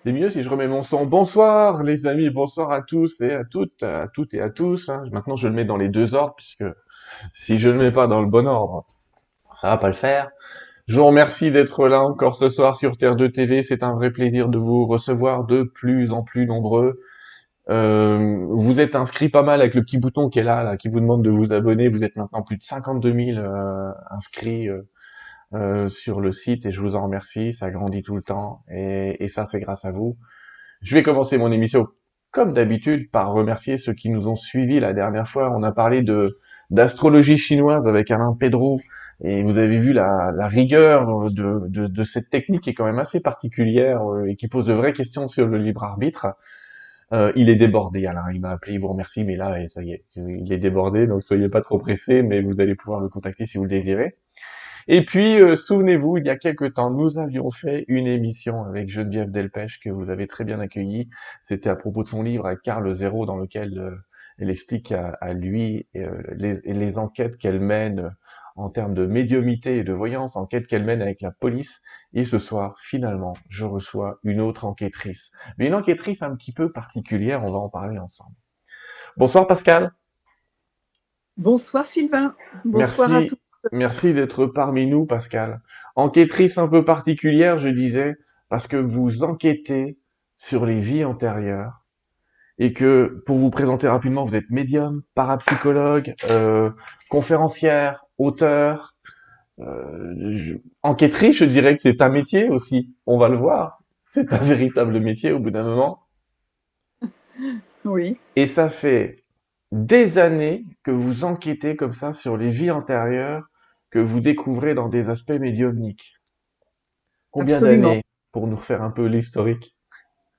C'est mieux si je remets mon son. Bonsoir les amis, bonsoir à tous et à toutes, à toutes et à tous. hein. Maintenant je le mets dans les deux ordres puisque si je le mets pas dans le bon ordre, ça va pas le faire. Je vous remercie d'être là encore ce soir sur Terre 2 TV. C'est un vrai plaisir de vous recevoir de plus en plus nombreux. Euh, vous êtes inscrits pas mal avec le petit bouton qui est là, là, qui vous demande de vous abonner. Vous êtes maintenant plus de 52 000 euh, inscrits euh, euh, sur le site et je vous en remercie. Ça grandit tout le temps et, et ça, c'est grâce à vous. Je vais commencer mon émission comme d'habitude par remercier ceux qui nous ont suivis la dernière fois. On a parlé de d'astrologie chinoise avec Alain Pedro et vous avez vu la, la rigueur de, de, de cette technique qui est quand même assez particulière euh, et qui pose de vraies questions sur le libre arbitre. Euh, il est débordé, Alain. Il m'a appelé, il vous remercie, mais là, ça y est, il est débordé, donc soyez pas trop pressés, mais vous allez pouvoir le contacter si vous le désirez. Et puis, euh, souvenez-vous, il y a quelque temps, nous avions fait une émission avec Geneviève Delpech que vous avez très bien accueillie. C'était à propos de son livre avec Carl Zéro, dans lequel euh, elle explique à, à lui euh, les, les enquêtes qu'elle mène en termes de médiumité et de voyance, enquête qu'elle mène avec la police. Et ce soir, finalement, je reçois une autre enquêtrice. Mais une enquêtrice un petit peu particulière, on va en parler ensemble. Bonsoir Pascal. Bonsoir Sylvain. Bonsoir Merci. à tous. Merci d'être parmi nous, Pascal. Enquêtrice un peu particulière, je disais, parce que vous enquêtez sur les vies antérieures et que, pour vous présenter rapidement, vous êtes médium, parapsychologue, euh, conférencière, auteur, euh, je- enquêtrice, je dirais que c'est un métier aussi. On va le voir. C'est un véritable métier au bout d'un moment. Oui, Et ça fait des années que vous enquêtez comme ça sur les vies antérieures que vous découvrez dans des aspects médiumniques. Combien d'années pour nous refaire un peu l'historique?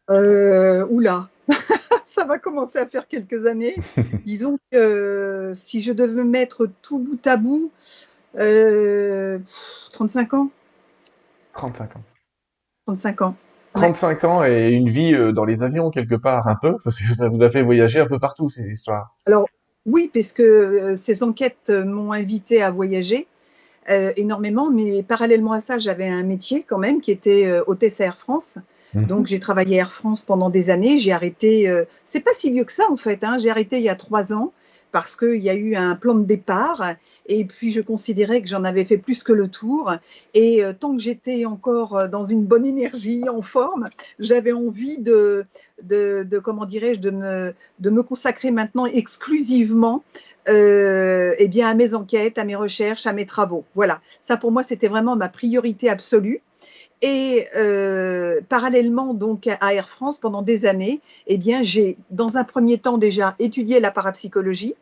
Euh, oula, ça va commencer à faire quelques années. Disons que euh, si je devais mettre tout bout à bout, euh, pff, 35 ans. 35 ans. 35 ans. Ouais. 35 ans et une vie euh, dans les avions quelque part un peu, parce que ça vous a fait voyager un peu partout ces histoires. Alors, oui, parce que euh, ces enquêtes euh, m'ont invité à voyager euh, énormément, mais parallèlement à ça, j'avais un métier quand même qui était euh, hôtesse à Air France. Donc, j'ai travaillé à Air France pendant des années. J'ai arrêté, c'est pas si vieux que ça en fait, hein. j'ai arrêté il y a trois ans parce qu'il y a eu un plan de départ et puis je considérais que j'en avais fait plus que le tour. Et euh, tant que j'étais encore euh, dans une bonne énergie, en forme, j'avais envie de, de, comment dirais-je, de me, de me consacrer maintenant exclusivement euh, eh bien, à mes enquêtes, à mes recherches, à mes travaux. Voilà, ça pour moi c'était vraiment ma priorité absolue. Et euh, parallèlement donc à Air France pendant des années, eh bien j'ai dans un premier temps déjà étudié la parapsychologie.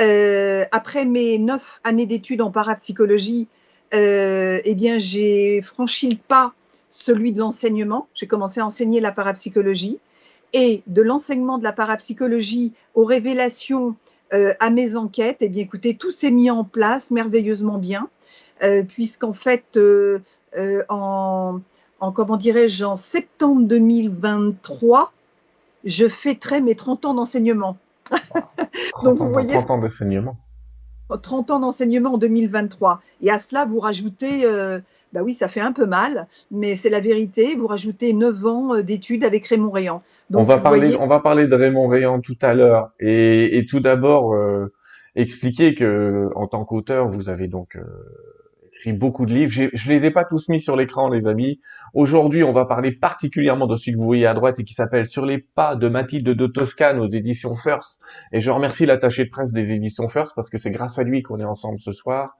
Euh, après mes neuf années d'études en parapsychologie, euh, eh bien j'ai franchi le pas celui de l'enseignement. J'ai commencé à enseigner la parapsychologie et de l'enseignement de la parapsychologie aux révélations euh, à mes enquêtes. Eh bien écoutez, tout s'est mis en place merveilleusement bien, puisqu'en fait en, en, comment dirais-je, en septembre 2023, je fêterai mes 30 ans d'enseignement. 30 Donc, vous ans, voyez, 30 ans d'enseignement. 30 ans d'enseignement en 2023. Et à cela, vous rajoutez, euh, bah oui, ça fait un peu mal, mais c'est la vérité, vous rajoutez 9 ans euh, d'études avec Raymond Réan. On va parler, voyez, on va parler de Raymond Réan tout à l'heure. Et, et tout d'abord, euh, expliquer que en tant qu'auteur, vous avez donc euh, écrit beaucoup de livres. Je les ai pas tous mis sur l'écran, les amis. Aujourd'hui, on va parler particulièrement de celui que vous voyez à droite et qui s'appelle Sur les pas de Mathilde de Toscane aux éditions First. Et je remercie l'attaché de presse des éditions First parce que c'est grâce à lui qu'on est ensemble ce soir.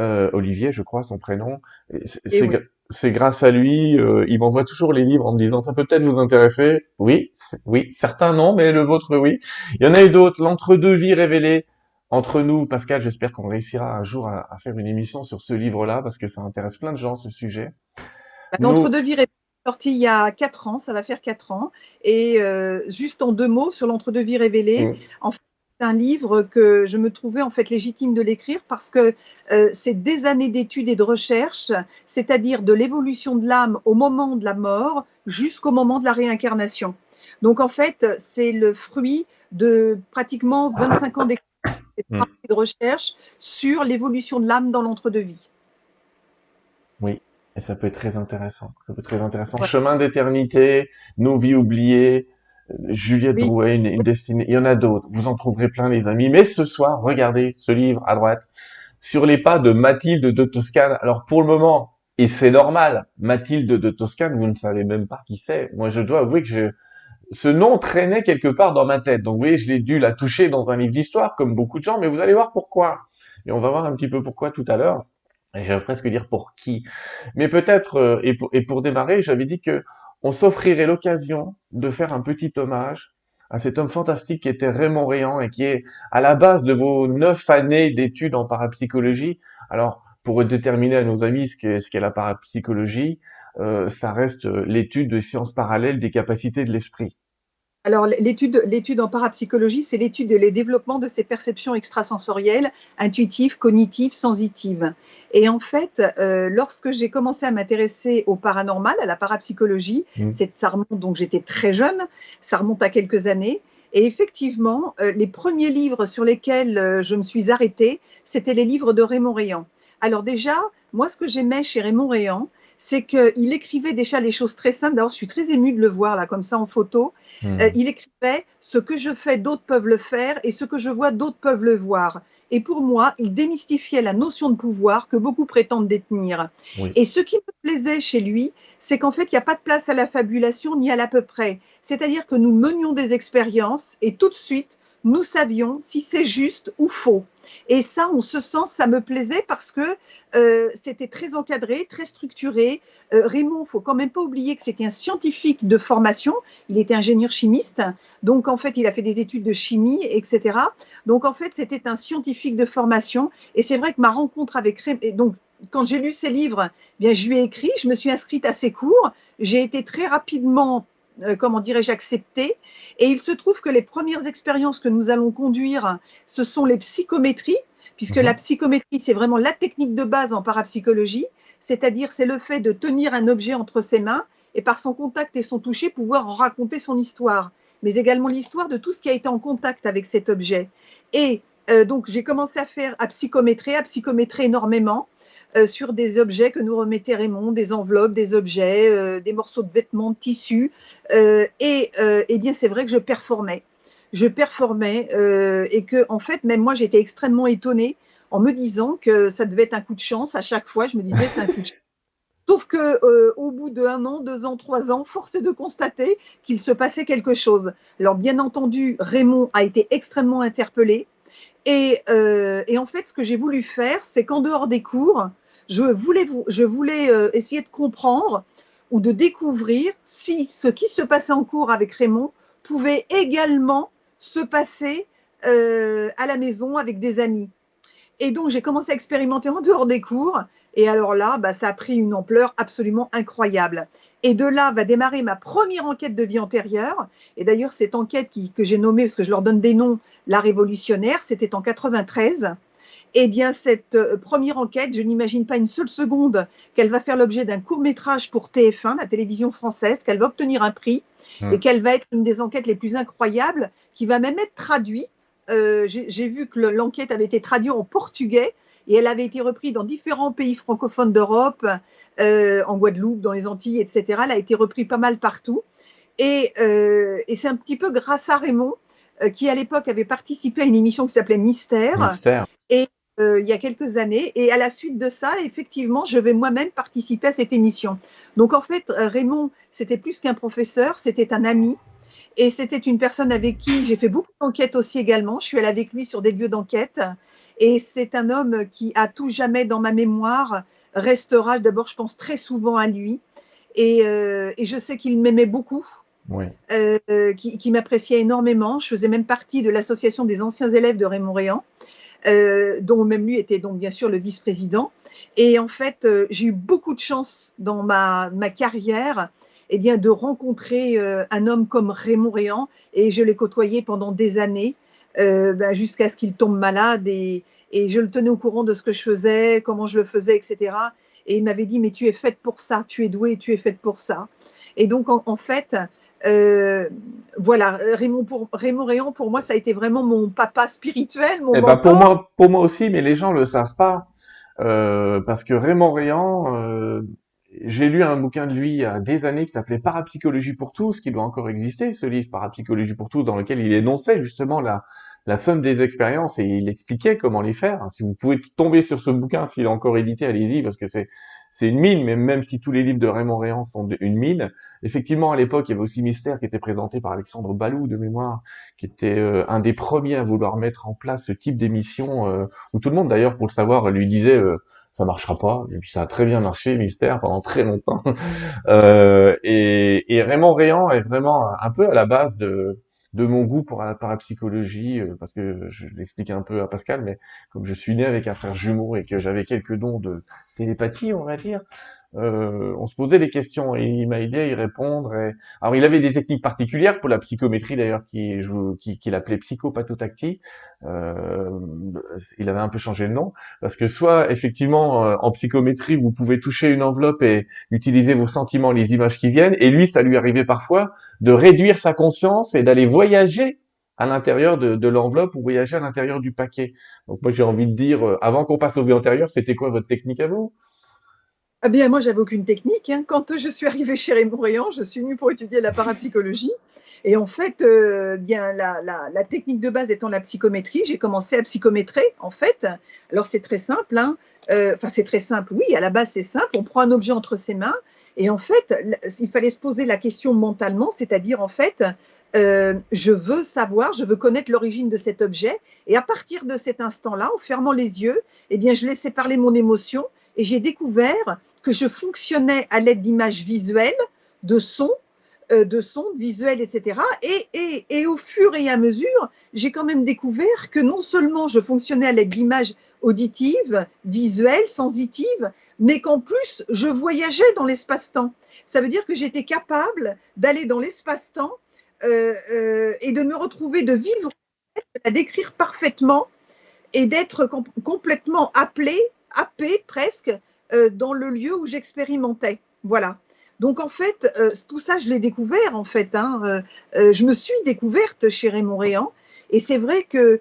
Euh, Olivier, je crois, son prénom. Et C'est oui, grâce à lui, euh, il m'envoie toujours les livres en me disant ça peut peut-être vous intéresser. Oui, oui, certains non, mais le vôtre oui. Il y en a eu d'autres. L'entre-deux vie révélé entre nous, Pascal. J'espère qu'on réussira un jour à, à faire une émission sur ce livre-là parce que ça intéresse plein de gens ce sujet. Bah, Nous, L'entre-deux-vie est sorti il y a 4 ans, ça va faire 4 ans. Et euh, juste en deux mots sur l'entre-deux-vie révélé, mm, en fait, c'est un livre que je me trouvais en fait légitime de l'écrire parce que euh, c'est des années d'études et de recherche, c'est-à-dire de l'évolution de l'âme au moment de la mort jusqu'au moment de la réincarnation. Donc en fait, c'est le fruit de pratiquement 25 ans d'expérience et de recherche sur l'évolution de l'âme dans l'entre-deux-vie. oui. Et ça peut être très intéressant. Ça peut être très intéressant. Chemin d'éternité, Nos vies oubliées, Juliette Drouet, une, destinée. Il y en a d'autres. Vous en trouverez plein, les amis. Mais ce soir, regardez ce livre à droite. Sur les pas de Mathilde de Toscane. Alors, pour le moment, et c'est normal, Mathilde de Toscane, vous ne savez même pas qui c'est. Moi, je dois avouer que je, ce nom traînait quelque part dans ma tête. Donc, vous voyez, je l'ai dû la toucher dans un livre d'histoire, comme beaucoup de gens, mais vous allez voir pourquoi. Et on va voir un petit peu pourquoi tout à l'heure. Et j'allais presque dire pour qui. Mais peut-être, euh, et, pour, et pour démarrer, j'avais dit que on s'offrirait l'occasion de faire un petit hommage à cet homme fantastique qui était Raymond Réan et qui est à la base de vos neuf années d'études en parapsychologie. Alors, pour déterminer à nos amis ce qu'est ce qu'est la parapsychologie, euh, ça reste l'étude de sciences parallèles des capacités de l'esprit. Alors, l'étude, l'étude en parapsychologie, c'est l'étude des développements de ces perceptions extrasensorielles, intuitives, cognitives, sensitives. Et en fait, euh, lorsque j'ai commencé à m'intéresser au paranormal, à la parapsychologie, mmh. ça remonte, donc j'étais très jeune, ça remonte à quelques années. Et effectivement, euh, les premiers livres sur lesquels euh, je me suis arrêtée, c'était les livres de Raymond Réan. Alors déjà, moi, ce que j'aimais chez Raymond Réan, c'est qu'il écrivait déjà les choses très simples. D'ailleurs, je suis très émue de le voir là, comme ça en photo. Hmm. Euh, il écrivait ce que je fais, d'autres peuvent le faire, et ce que je vois, d'autres peuvent le voir. Et pour moi, il démystifiait la notion de pouvoir que beaucoup prétendent détenir. Et ce qui me plaisait chez lui, c'est qu'en fait, il n'y a pas de place à la fabulation ni à l'à peu près. C'est-à-dire que nous menions des expériences et tout de suite, nous savions si c'est juste ou faux. Et ça, on se sent, ça me plaisait parce que euh, c'était très encadré, très structuré. Euh, Raymond, faut quand même pas oublier que c'était un scientifique de formation. Il était ingénieur chimiste, donc en fait, il a fait des études de chimie, etc. Donc en fait, c'était un scientifique de formation. Et c'est vrai que ma rencontre avec Raymond, donc quand j'ai lu ses livres, eh bien je lui ai écrit, je me suis inscrite à ses cours. J'ai été très rapidement euh, comment dirais-je, accepté. Et il se trouve que les premières expériences que nous allons conduire, ce sont les psychométries, puisque mhm. la psychométrie, c'est vraiment la technique de base en parapsychologie, c'est-à-dire c'est le fait de tenir un objet entre ses mains et par son contact et son toucher pouvoir en raconter son histoire, mais également l'histoire de tout ce qui a été en contact avec cet objet. Et euh, donc j'ai commencé à faire à psychométrer, à psychométrer énormément. Euh, sur des objets que nous remettait Raymond, des enveloppes, des objets, euh, des morceaux de vêtements, de tissus. Euh, et eh bien, c'est vrai que je performais. Je performais et que, en fait, même moi, j'étais extrêmement étonnée en me disant que ça devait être un coup de chance. À chaque fois, je me disais, c'est un coup de chance. Sauf que au bout d'un an, deux ans, trois ans, force est de constater qu'il se passait quelque chose. Alors bien entendu, Raymond a été extrêmement interpellé. Et, et en fait, ce que j'ai voulu faire, c'est qu'en dehors des cours, je voulais, euh, essayer de comprendre ou de découvrir si ce qui se passait en cours avec Raymond pouvait également se passer euh, à la maison avec des amis. Et donc, j'ai commencé à expérimenter en dehors des cours. Et alors là, bah, ça a pris une ampleur absolument incroyable. Et de là va démarrer ma première enquête de vie antérieure. Et d'ailleurs, cette enquête que j'ai nommée, parce que je leur donne des noms, la révolutionnaire, c'était en 93. Eh bien, cette euh, première enquête, je n'imagine pas une seule seconde qu'elle va faire l'objet d'un court métrage pour TF1, la télévision française, qu'elle va obtenir un prix et qu'elle va être une des enquêtes les plus incroyables, qui va même être traduite. Euh, J'ai vu que l'enquête avait été traduite en portugais et elle avait été reprise dans différents pays francophones d'Europe, euh, en Guadeloupe, dans les Antilles, etc. Elle a été reprise pas mal partout. Et, euh, et c'est un petit peu grâce à Raymond, euh, qui à l'époque avait participé à une émission qui s'appelait Mystère. Mystère. Et il y a quelques années. Et à la suite de ça, effectivement, je vais moi-même participer à cette émission. Donc en fait, euh, Raymond, c'était plus qu'un professeur, c'était un ami. Et c'était une personne avec qui j'ai fait beaucoup d'enquêtes aussi également. Je suis allée avec lui sur des lieux d'enquête. Et c'est un homme qui, à tout jamais dans ma mémoire, restera. D'abord, je pense très souvent à lui. Et, euh, et je sais qu'il m'aimait beaucoup. Oui. Euh, qui, qui m'appréciait énormément. Je faisais même partie de l'association des anciens élèves de Raymond Réan. Euh, dont même lui était donc bien sûr le vice-président. Et en fait, euh, j'ai eu beaucoup de chance dans ma, ma carrière eh bien, de rencontrer euh, un homme comme Raymond Réan, et je l'ai côtoyé pendant des années, ben, jusqu'à ce qu'il tombe malade, et, et, je le tenais au courant de ce que je faisais, comment je le faisais, etc. Et il m'avait dit, mais tu es faite pour ça, tu es douée, tu es faite pour ça. Et donc, en, en fait, euh, voilà, Raymond, pour, Raymond pour moi, ça a été vraiment mon papa spirituel, mon eh ben pour moi, pour moi aussi, mais les gens le savent pas, euh, parce que Raymond Réan, euh, j'ai lu un bouquin de lui il y a des années qui s'appelait Parapsychologie pour tous, qui doit encore exister, ce livre Parapsychologie pour tous, dans lequel il énonçait justement la, la somme des expériences et il expliquait comment les faire. Si vous pouvez tomber sur ce bouquin, s'il est encore édité, allez-y parce que c'est c'est une mine. Mais même si tous les livres de Raymond Réan sont une mine, effectivement à l'époque il y avait aussi Mystère qui était présenté par Alexandre Balou de mémoire, qui était euh, un des premiers à vouloir mettre en place ce type d'émission euh, où tout le monde d'ailleurs pour le savoir lui disait euh, ça marchera pas et puis ça a très bien marché Mystère pendant très longtemps. et, et Raymond Réan est vraiment un peu à la base de de mon goût pour la parapsychologie, euh, parce que je l'explique un peu à Pascal, mais comme je suis né avec un frère jumeau et que j'avais quelques dons de télépathie, on va dire, euh, on se posait des questions et il m'a aidé à y répondre. Et... Alors il avait des techniques particulières pour la psychométrie d'ailleurs, qui qu'il qui appelait psychopathotactie. Euh, il avait un peu changé le nom parce que soit effectivement euh, en psychométrie vous pouvez toucher une enveloppe et utiliser vos sentiments, les images qui viennent, et lui ça lui arrivait parfois de réduire sa conscience et d'aller voyager à l'intérieur de, de l'enveloppe ou voyager à l'intérieur du paquet. Donc moi j'ai envie de dire, euh, avant qu'on passe au vie antérieure, c'était quoi votre technique à vous? Ah bien, moi, j'avais aucune technique. Hein. Quand je suis arrivée chez Raymond je suis venue pour étudier la parapsychologie. Et en fait, euh, bien la, la, technique de base étant la psychométrie, j'ai commencé à psychométrer, en fait. Alors, c'est très simple. Hein. Euh, enfin, c'est très simple. Oui, à la base, c'est simple. On prend un objet entre ses mains. Et en fait, il fallait se poser la question mentalement, c'est-à-dire, en fait, euh, je veux savoir, je veux connaître l'origine de cet objet. Et à partir de cet instant-là, en fermant les yeux, eh bien, je laissais parler mon émotion et j'ai découvert que je fonctionnais à l'aide d'images visuelles, de sons, euh, de sons visuels, etc. Et, au fur et à mesure, j'ai quand même découvert que non seulement je fonctionnais à l'aide d'images auditives, visuelles, sensitives, mais qu'en plus, je voyageais dans l'espace-temps. Ça veut dire que j'étais capable d'aller dans l'espace-temps euh, euh, et de me retrouver, de vivre, à décrire parfaitement et d'être com complètement appelé happé presque dans le lieu où j'expérimentais. Voilà. Donc en fait, euh, tout ça, je l'ai découvert en fait. Hein. Euh, je me suis découverte chez Raymond Réan. Et c'est vrai que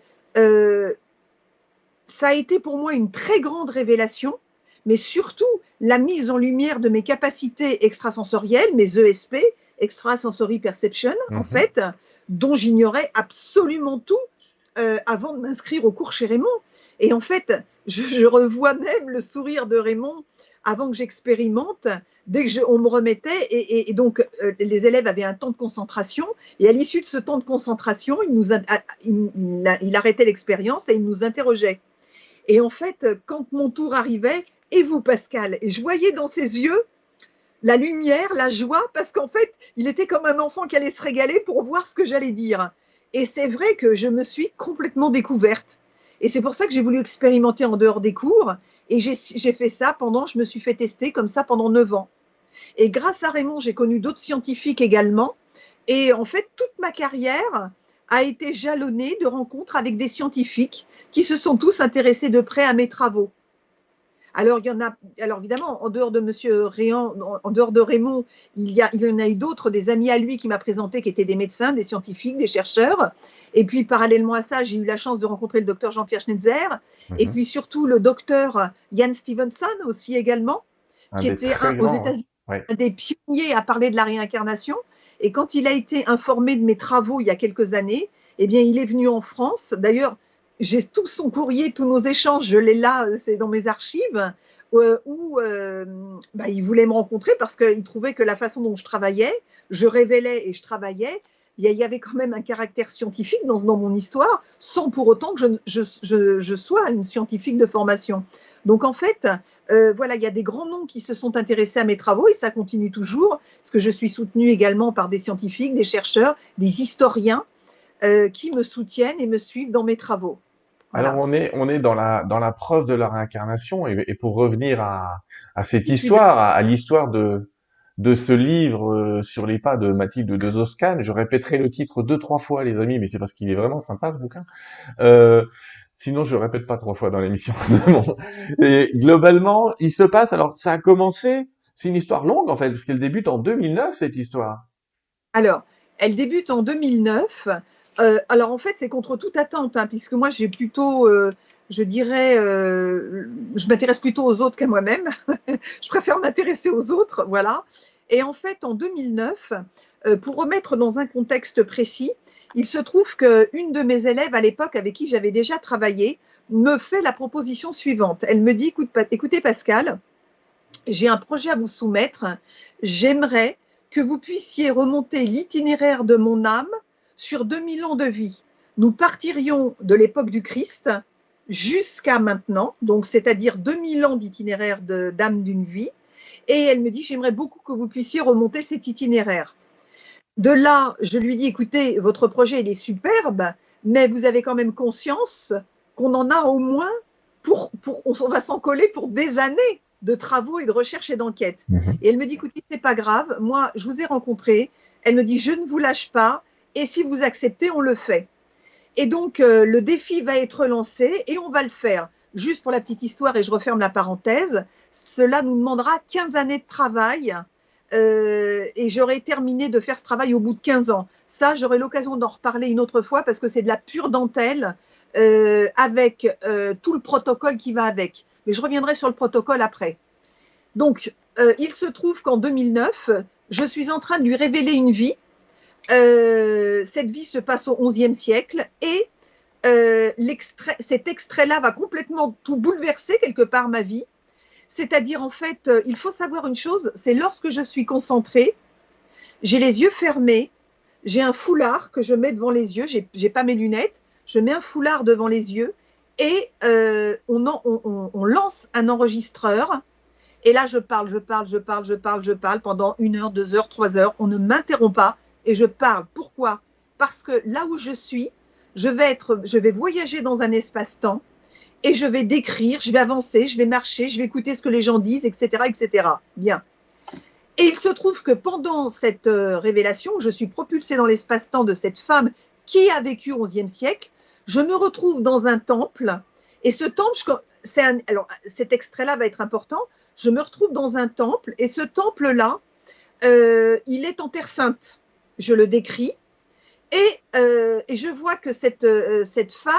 ça a été pour moi une très grande révélation, mais surtout la mise en lumière de mes capacités extrasensorielles, mes ESP, extrasensory perception, en mhm. fait, dont j'ignorais absolument tout avant de m'inscrire au cours chez Raymond. Et en fait, je, revois même le sourire de Raymond avant que j'expérimente, dès que on me remettait, et, donc euh, les élèves avaient un temps de concentration, et à l'issue de ce temps de concentration, il, nous il, arrêtait l'expérience et il nous interrogeait. Et en fait, quand mon tour arrivait, et vous Pascal, et je voyais dans ses yeux la lumière, la joie, parce qu'en fait, il était comme un enfant qui allait se régaler pour voir ce que j'allais dire. Et c'est vrai que je me suis complètement découverte. Et c'est pour ça que j'ai voulu expérimenter en dehors des cours. Et j'ai fait ça pendant, je me suis fait tester comme ça pendant neuf ans. Et grâce à Raymond, j'ai connu d'autres scientifiques également. Et en fait, toute ma carrière a été jalonnée de rencontres avec des scientifiques qui se sont tous intéressés de près à mes travaux. Alors, il y en a, alors évidemment, en dehors de Monsieur Réan, en dehors de Raymond, il y, a, il y en a eu d'autres, des amis à lui qui m'a présenté, qui étaient des médecins, des scientifiques, des chercheurs. Et puis, parallèlement à ça, j'ai eu la chance de rencontrer le docteur Jean-Pierre Schnitzer, et mhm. puis surtout le docteur Ian Stevenson aussi également, qui était aux États-Unis, un des pionniers à parler de la réincarnation. Et quand il a été informé de mes travaux il y a quelques années, eh bien, il est venu en France. D'ailleurs, j'ai tout son courrier, tous nos échanges, je l'ai là, c'est dans mes archives, euh, où euh, bah, il voulait me rencontrer parce qu'il trouvait que la façon dont je travaillais, je révélais et je travaillais, il y avait quand même un caractère scientifique dans, mon histoire, sans pour autant que je, sois une scientifique de formation. Donc en fait, euh, voilà, il y a des grands noms qui se sont intéressés à mes travaux et ça continue toujours, parce que je suis soutenue également par des scientifiques, des chercheurs, des historiens euh, qui me soutiennent et me suivent dans mes travaux. Alors on est on est dans la dans la preuve de la réincarnation et, et pour revenir à, à cette histoire, à l'histoire de de ce livre euh, sur les pas de Mathilde de Zoscan. Je répéterai le titre deux, trois fois, les amis, mais c'est parce qu'il est vraiment sympa, ce bouquin. Euh, sinon, je répète pas trois fois dans l'émission. et globalement, il se passe, alors ça a commencé, c'est une histoire longue, en fait, parce qu'elle débute en 2009, cette histoire. Alors, elle débute en 2009. Euh, alors, en fait, c'est contre toute attente, hein, puisque moi, j'ai plutôt... je dirais, euh, je m'intéresse plutôt aux autres qu'à moi-même. je préfère m'intéresser aux autres, voilà. Et en fait, en 2009, euh, pour remettre dans un contexte précis, il se trouve qu'une de mes élèves à l'époque avec qui j'avais déjà travaillé me fait la proposition suivante. Elle me dit, écoutez Pascal, j'ai un projet à vous soumettre. J'aimerais que vous puissiez remonter l'itinéraire de mon âme sur 2000 ans de vie. Nous partirions de l'époque du Christ jusqu'à maintenant, donc c'est-à-dire 2000 ans d'itinéraire d'âme d'une vie. Et elle me dit, j'aimerais beaucoup que vous puissiez remonter cet itinéraire. De là, je lui dis, écoutez, votre projet, il est superbe, mais vous avez quand même conscience qu'on en a au moins pour, pour on va s'en coller pour des années de travaux et de recherche et d'enquête. Mhm. Et elle me dit, écoutez, c'est pas grave, moi, je vous ai rencontré. Elle me dit, je ne vous lâche pas, et si vous acceptez, on le fait. Et donc, euh, le défi va être lancé et on va le faire. Juste pour la petite histoire, et je referme la parenthèse, cela nous demandera 15 années de travail euh, et j'aurai terminé de faire ce travail au bout de 15 ans. Ça, j'aurai l'occasion d'en reparler une autre fois parce que c'est de la pure dentelle euh, avec tout le protocole qui va avec. Mais je reviendrai sur le protocole après. Donc, il se trouve qu'en 2009, je suis en train de lui révéler une vie euh, cette vie se passe au XIe siècle et euh, cet extrait-là va complètement tout bouleverser quelque part ma vie. C'est-à-dire, en fait, euh, il faut savoir une chose, c'est lorsque je suis concentrée, j'ai les yeux fermés, j'ai un foulard que je mets devant les yeux, j'ai pas mes lunettes, je mets un foulard devant les yeux et on, on, lance un enregistreur. Et là, je parle, je parle, je parle, je parle, je parle pendant une heure, deux heures, trois heures. On ne m'interrompt pas et je parle. Pourquoi? Parce que là où je suis, je vais, être, je vais voyager dans un espace-temps et je vais décrire, je vais avancer, je vais marcher, je vais écouter ce que les gens disent, etc. etc. Bien. Et il se trouve que pendant cette euh, révélation, je suis propulsée dans l'espace-temps de cette femme qui a vécu au XIe siècle. Je me retrouve dans un temple. Et ce temple, c'est alors cet extrait-là va être important. Je me retrouve dans un temple et ce temple-là, euh, il est en terre sainte je le décris, et, euh, je vois que cette, euh, cette, femme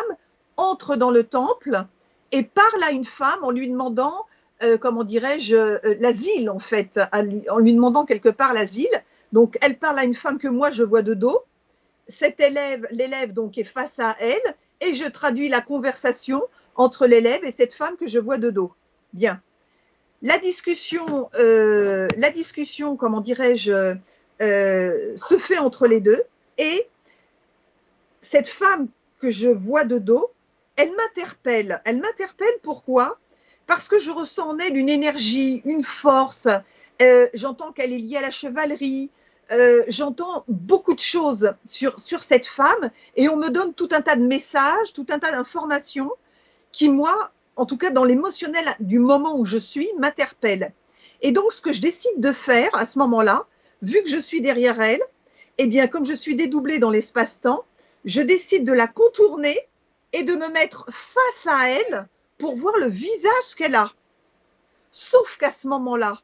entre dans le temple et parle à une femme en lui demandant, euh, comment dirais-je, l'asile en fait, en lui demandant quelque part l'asile. Donc elle parle à une femme que moi je vois de dos. Cet élève, l'élève donc est face à elle et je traduis la conversation entre l'élève et cette femme que je vois de dos. Bien. La discussion, la discussion, comment dirais-je, euh, se fait entre les deux. Et cette femme que je vois de dos, elle m'interpelle. Elle m'interpelle pourquoi? Parce que je ressens en elle une énergie, une force. Euh, j'entends qu'elle est liée à la chevalerie. Euh, j'entends beaucoup de choses sur, sur cette femme et on me donne tout un tas de messages, tout un tas d'informations qui, moi, en tout cas dans l'émotionnel du moment où je suis, m'interpellent. Et donc, ce que je décide de faire à ce moment-là, vu que je suis derrière elle, eh bien, comme je suis dédoublée dans l'espace-temps, je décide de la contourner et de me mettre face à elle pour voir le visage qu'elle a. Sauf qu'à ce moment-là,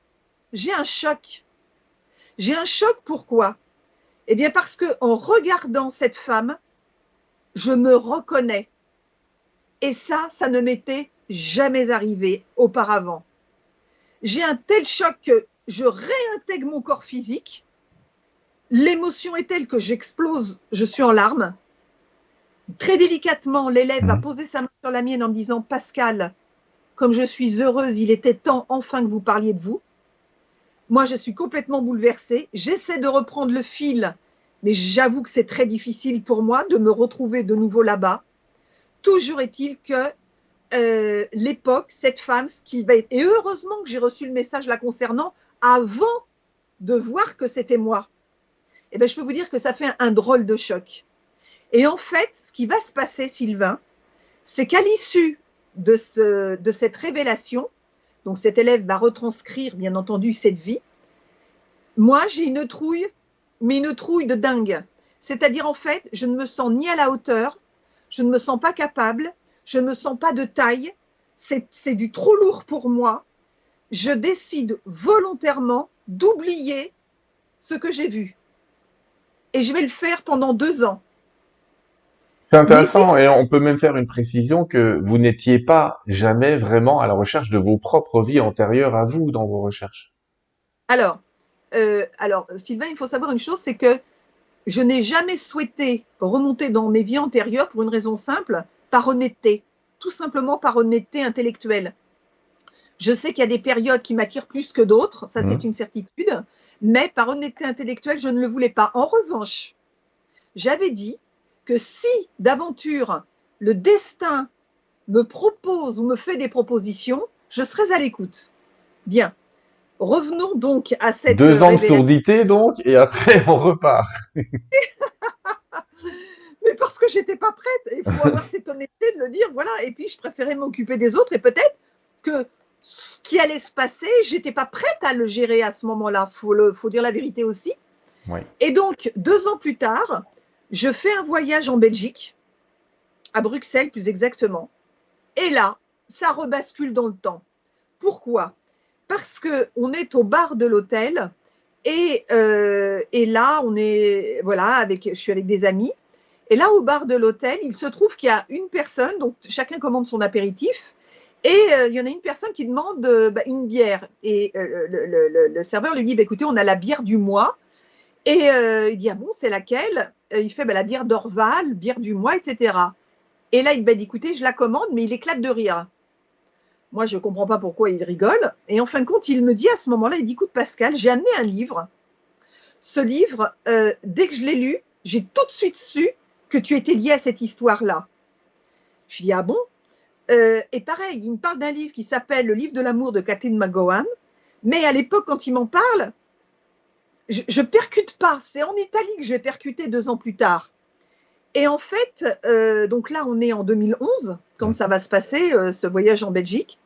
j'ai un choc. J'ai un choc pourquoi? Eh bien parce que en regardant cette femme, je me reconnais. Et ça, ça ne m'était jamais arrivé auparavant. J'ai un tel choc que je réintègre mon corps physique. L'émotion est telle que j'explose, je suis en larmes. Très délicatement, l'élève va mhm. poser sa main sur la mienne en me disant Pascal, comme je suis heureuse, il était temps enfin que vous parliez de vous. Moi, je suis complètement bouleversée. J'essaie de reprendre le fil, mais j'avoue que c'est très difficile pour moi de me retrouver de nouveau là-bas. Toujours est-il que euh, l'époque, cette femme, ce qui va être. Et heureusement que j'ai reçu le message la concernant avant de voir que c'était moi, eh bien, je peux vous dire que ça fait un, drôle de choc. Et en fait, ce qui va se passer, Sylvain, c'est qu'à l'issue de, de cette révélation, donc cet élève va retranscrire, bien entendu, cette vie, moi, j'ai une trouille, mais une trouille de dingue. C'est-à-dire, en fait, je ne me sens ni à la hauteur, je ne me sens pas capable, je ne me sens pas de taille, c'est du trop lourd pour moi, je décide volontairement d'oublier ce que j'ai vu. Et je vais le faire pendant deux ans. C'est intéressant et on peut même faire une précision que vous n'étiez pas jamais vraiment à la recherche de vos propres vies antérieures à vous dans vos recherches. Alors, euh, alors Sylvain, il faut savoir une chose, c'est que je n'ai jamais souhaité remonter dans mes vies antérieures pour une raison simple, par honnêteté, tout simplement par honnêteté intellectuelle. Je sais qu'il y a des périodes qui m'attirent plus que d'autres, ça c'est mmh. une certitude, mais par honnêteté intellectuelle, je ne le voulais pas. En revanche, j'avais dit que si d'aventure le destin me propose ou me fait des propositions, je serais à l'écoute. Bien. Revenons donc à cette. Deux ans de sourdité, donc, et après, on repart. Mais parce que j'étais pas prête. Il faut avoir cette honnêteté de le dire, voilà. Et puis, je préférais m'occuper des autres et peut-être que ce qui allait se passer, j'étais pas prête à le gérer à ce moment-là. Faut faut dire la vérité aussi. Et donc, deux ans plus tard, je fais un voyage en Belgique, à Bruxelles plus exactement. Et là, ça rebascule dans le temps. Pourquoi? Parce que on est au bar de l'hôtel et, euh, et, là, on est voilà avec, je suis avec des amis. Et là, au bar de l'hôtel, il se trouve qu'il y a une personne, donc chacun commande son apéritif. Et euh, il y en a une personne qui demande euh, bah, une bière. Et le, serveur lui dit bah, écoutez, on a la bière du mois. Et il dit ah bon, c'est laquelle? Euh, il fait bah, la bière d'Orval, bière du mois, etc. Et là, il dit, écoutez, je la commande, mais il éclate de rire. Moi, je ne comprends pas pourquoi il rigole. Et en fin de compte, il me dit à ce moment-là, il dit, écoute, Pascal, j'ai amené un livre. Ce livre, euh, dès que je l'ai lu, j'ai tout de suite su que tu étais lié à cette histoire-là. Je dis, ah bon? Euh, Et pareil, il me parle d'un livre qui s'appelle Le livre de l'amour de Kathleen McGowan. Mais à l'époque, quand il m'en parle, je, je percute pas. C'est en Italie que je vais percuter deux ans plus tard. Et en fait, euh, donc là, on est en 2011, quand ça va se passer, euh, ce voyage en Belgique.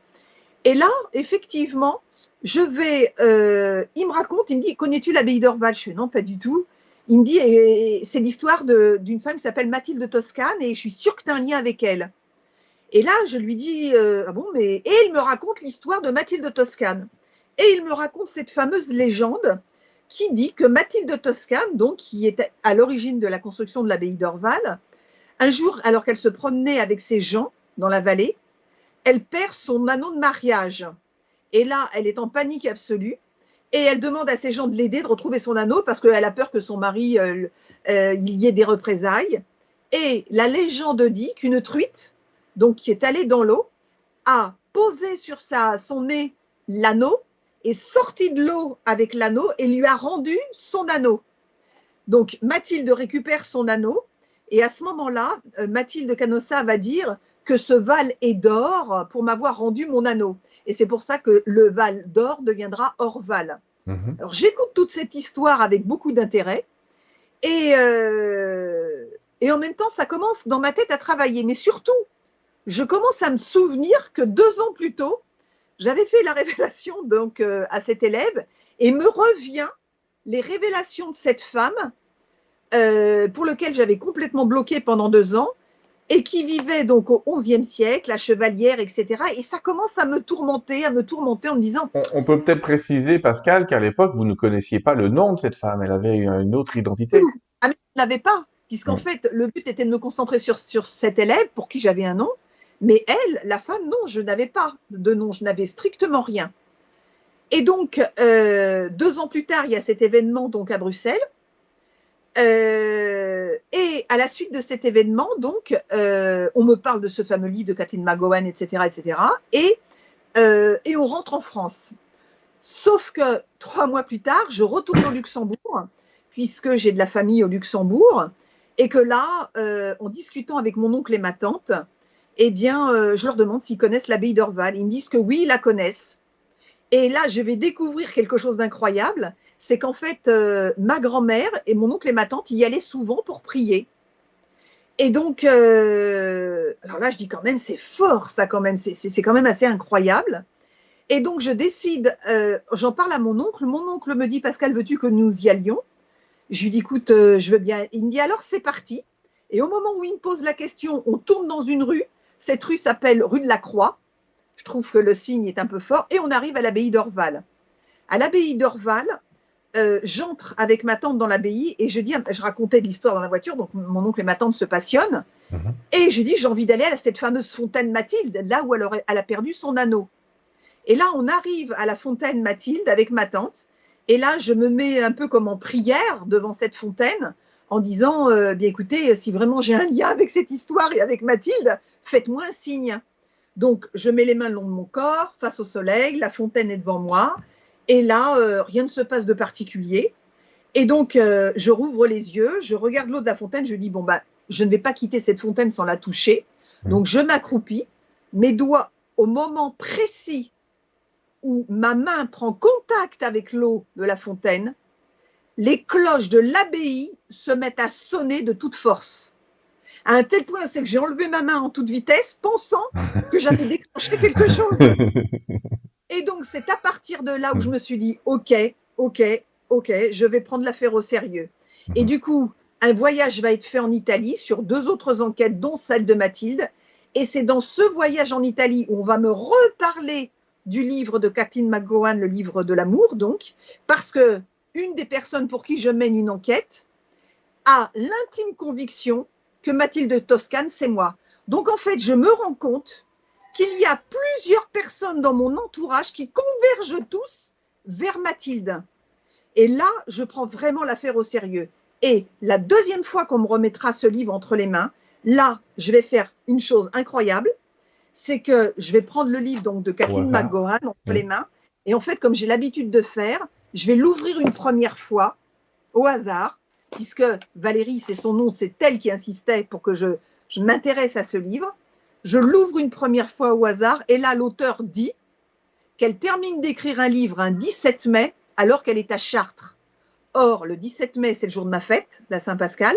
Et là, effectivement, je vais. Euh, il me raconte, il me dit Connais-tu l'abbaye d'Orval? Je fais Non, pas du tout. Il me dit C'est l'histoire d'une femme qui s'appelle Mathilde Toscane et je suis sûre que tu as un lien avec elle. Et là, je lui dis Ah bon, mais. Et il me raconte l'histoire de Mathilde Toscane. Et il me raconte cette fameuse légende qui dit que Mathilde Toscane, donc qui était à l'origine de la construction de l'abbaye d'Orval, un jour, alors qu'elle se promenait avec ses gens dans la vallée, elle perd son anneau de mariage. Et là, elle est en panique absolue et elle demande à ses gens de l'aider de retrouver son anneau parce qu'elle a peur que son mari euh, euh, y ait des représailles. Et la légende dit qu'une truite, donc qui est allée dans l'eau, a posé sur sa, son nez l'anneau est sorti de l'eau avec l'anneau et lui a rendu son anneau. Donc Mathilde récupère son anneau et à ce moment-là, euh, Mathilde Canossa va dire que ce Val est d'or pour m'avoir rendu mon anneau. Et c'est pour ça que le Val d'or deviendra Orval. Mhm. Alors j'écoute toute cette histoire avec beaucoup d'intérêt et, euh, et en même temps, ça commence dans ma tête à travailler. Mais surtout, je commence à me souvenir que deux ans plus tôt, j'avais fait la révélation donc euh, à cet élève et me revient les révélations de cette femme euh, pour lequel j'avais complètement bloqué pendant deux ans et qui vivait donc au XIe siècle, la chevalière, etc. Et ça commence à me tourmenter, à me tourmenter en me disant. On, peut peut-être préciser, Pascal, qu'à l'époque, vous ne connaissiez pas le nom de cette femme. Elle avait une autre identité. Ah, mais je ne l'avais pas, puisqu'en fait, le but était de me concentrer sur, sur cet élève pour qui j'avais un nom. Mais elle, la femme, non, je n'avais pas de nom, je n'avais strictement rien. Et donc, euh, deux ans plus tard, il y a cet événement donc à Bruxelles. Euh, et à la suite de cet événement, donc, euh, on me parle de ce fameux livre de Catherine McGowan, etc., etc. Et, et on rentre en France. Sauf que trois mois plus tard, je retourne au Luxembourg, puisque j'ai de la famille au Luxembourg, et que là, en discutant avec mon oncle et ma tante, eh bien, euh, je leur demande s'ils connaissent l'abbaye d'Orval. Ils me disent que oui, ils la connaissent. Et là, je vais découvrir quelque chose d'incroyable, c'est qu'en fait, euh, ma grand-mère et mon oncle et ma tante y allaient souvent pour prier. Et donc, euh, alors là, je dis quand même, c'est fort, ça quand même, c'est quand même assez incroyable. Et donc, je décide, j'en parle à mon oncle. Mon oncle me dit, Pascal, veux-tu que nous y allions? Je lui dis, écoute, je veux bien. Il me dit, alors c'est parti. Et au moment où il me pose la question, on tourne dans une rue cette rue s'appelle rue de la Croix. Je trouve que le signe est un peu fort. Et on arrive à l'abbaye d'Orval. À l'abbaye d'Orval, euh, j'entre avec ma tante dans l'abbaye et je dis, je racontais de l'histoire dans la voiture, donc mon oncle et ma tante se passionnent. Mhm. Et je dis, j'ai envie d'aller à cette fameuse fontaine Mathilde, là où elle, aurait, elle a perdu son anneau. Et là, on arrive à la fontaine Mathilde avec ma tante. Et là, je me mets un peu comme en prière devant cette fontaine en disant, euh, bien écoutez, si vraiment j'ai un lien avec cette histoire et avec Mathilde, faites-moi un signe. Donc, je mets les mains le long de mon corps, face au soleil, la fontaine est devant moi, et là, euh, rien ne se passe de particulier. Et donc, euh, je rouvre les yeux, je regarde l'eau de la fontaine, je dis, bon, bah, je ne vais pas quitter cette fontaine sans la toucher. Mmh. Donc, je m'accroupis, mes doigts, au moment précis où ma main prend contact avec l'eau de la fontaine, les cloches de l'abbaye se mettent à sonner de toute force. À un tel point, c'est que j'ai enlevé ma main en toute vitesse, pensant que j'avais déclenché quelque chose. Et donc, c'est à partir de là où je me suis dit, OK, OK, OK, je vais prendre l'affaire au sérieux. Et du coup, un voyage va être fait en Italie sur deux autres enquêtes, dont celle de Mathilde. Et c'est dans ce voyage en Italie où on va me reparler du livre de Kathleen McGowan, le livre de l'amour, donc, parce que une des personnes pour qui je mène une enquête a l'intime conviction que Mathilde Toscane, c'est moi. Donc, en fait, je me rends compte qu'il y a plusieurs personnes dans mon entourage qui convergent tous vers Mathilde. Et là, je prends vraiment l'affaire au sérieux. Et la deuxième fois qu'on me remettra ce livre entre les mains, là, je vais faire une chose incroyable, c'est que je vais prendre le livre donc de Kathleen McGowan entre les mains, et en fait, comme j'ai l'habitude de faire, je vais l'ouvrir une première fois au hasard, puisque Valérie, c'est son nom, c'est elle qui insistait pour que je, m'intéresse à ce livre. Je l'ouvre une première fois au hasard et là, l'auteur dit qu'elle termine d'écrire un livre un 17 mai alors qu'elle est à Chartres. Or, le 17 mai, c'est le jour de ma fête, la Saint-Pascal.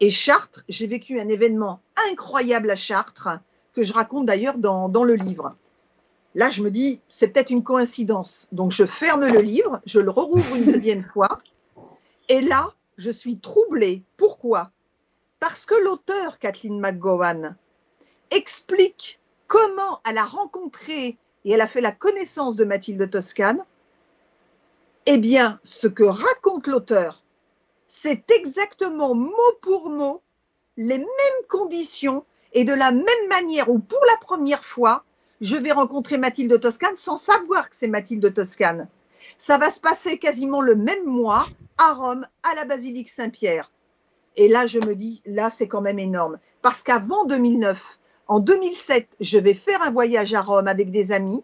Et Chartres, j'ai vécu un événement incroyable à Chartres, que je raconte d'ailleurs dans, le livre. Là, je me dis, c'est peut-être une coïncidence. Donc, je ferme le livre, je le rouvre une deuxième fois. Et là, je suis troublée. Pourquoi? Parce que l'auteur, Kathleen McGowan, explique comment elle a rencontré et elle a fait la connaissance de Mathilde Toscane, eh bien, ce que raconte l'auteur, c'est exactement mot pour mot les mêmes conditions et de la même manière où pour la première fois, je vais rencontrer Mathilde Toscane sans savoir que c'est Mathilde Toscane. Ça va se passer quasiment le même mois à Rome, à la basilique Saint-Pierre. Et là, je me dis, là, c'est quand même énorme. Parce qu'avant 2009, en 2007, je vais faire un voyage à Rome avec des amis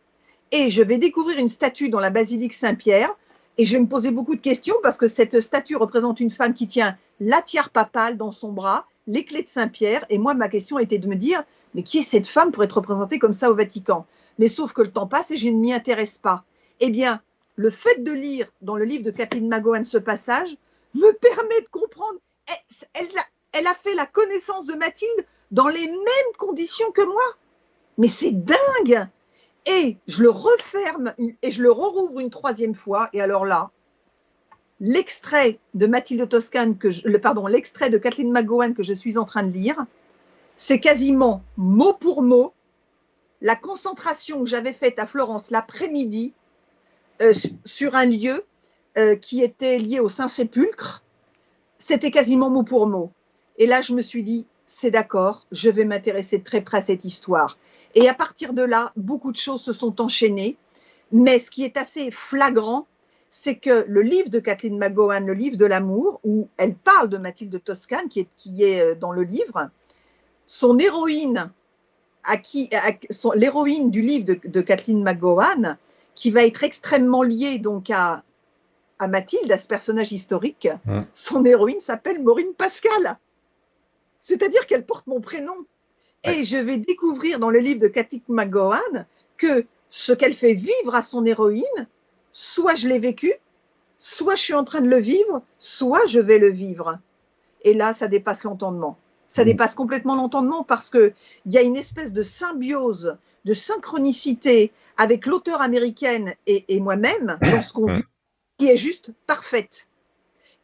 et je vais découvrir une statue dans la basilique Saint-Pierre. Et je vais me poser beaucoup de questions parce que cette statue représente une femme qui tient la tiare papale dans son bras, les clés de Saint-Pierre. Et moi, ma question était de me dire, mais qui est cette femme pour être représentée comme ça au Vatican? Mais sauf que le temps passe et je ne m'y intéresse pas. Eh bien, le fait de lire dans le livre de Kathleen Magohan ce passage me permet de comprendre. Elle, a fait la connaissance de Mathilde dans les mêmes conditions que moi. Mais c'est dingue Et je le referme et je le rouvre une troisième fois. Et alors là, l'extrait de Mathilde Toscane, pardon, l'extrait de Kathleen McGowan que je suis en train de lire, c'est quasiment mot pour mot la concentration que j'avais faite à Florence l'après-midi euh, sur un lieu euh, qui était lié au Saint-Sépulcre. C'était quasiment mot pour mot. Et là, je me suis dit, c'est d'accord, je vais m'intéresser très près à cette histoire. Et à partir de là, beaucoup de choses se sont enchaînées. Mais ce qui est assez flagrant, c'est que le livre de Kathleen McGowan, le livre de l'amour, où elle parle de Mathilde Toscane, qui est, qui est euh, dans le livre, son héroïne, à qui, l'héroïne du livre de, Kathleen McGowan, qui va être extrêmement liée donc à, à Mathilde, à ce personnage historique, mmh. son héroïne s'appelle Maureen Pascal. C'est-à-dire qu'elle porte mon prénom. Et je vais découvrir dans le livre de Cathy McGowan que ce qu'elle fait vivre à son héroïne, soit je l'ai vécu, soit je suis en train de le vivre, soit je vais le vivre. Et là, ça dépasse l'entendement. Ça mm. dépasse complètement l'entendement parce qu'il y a une espèce de symbiose, de synchronicité avec l'auteur américaine et, et moi-même dans ce qu'on vit, qui est juste parfaite.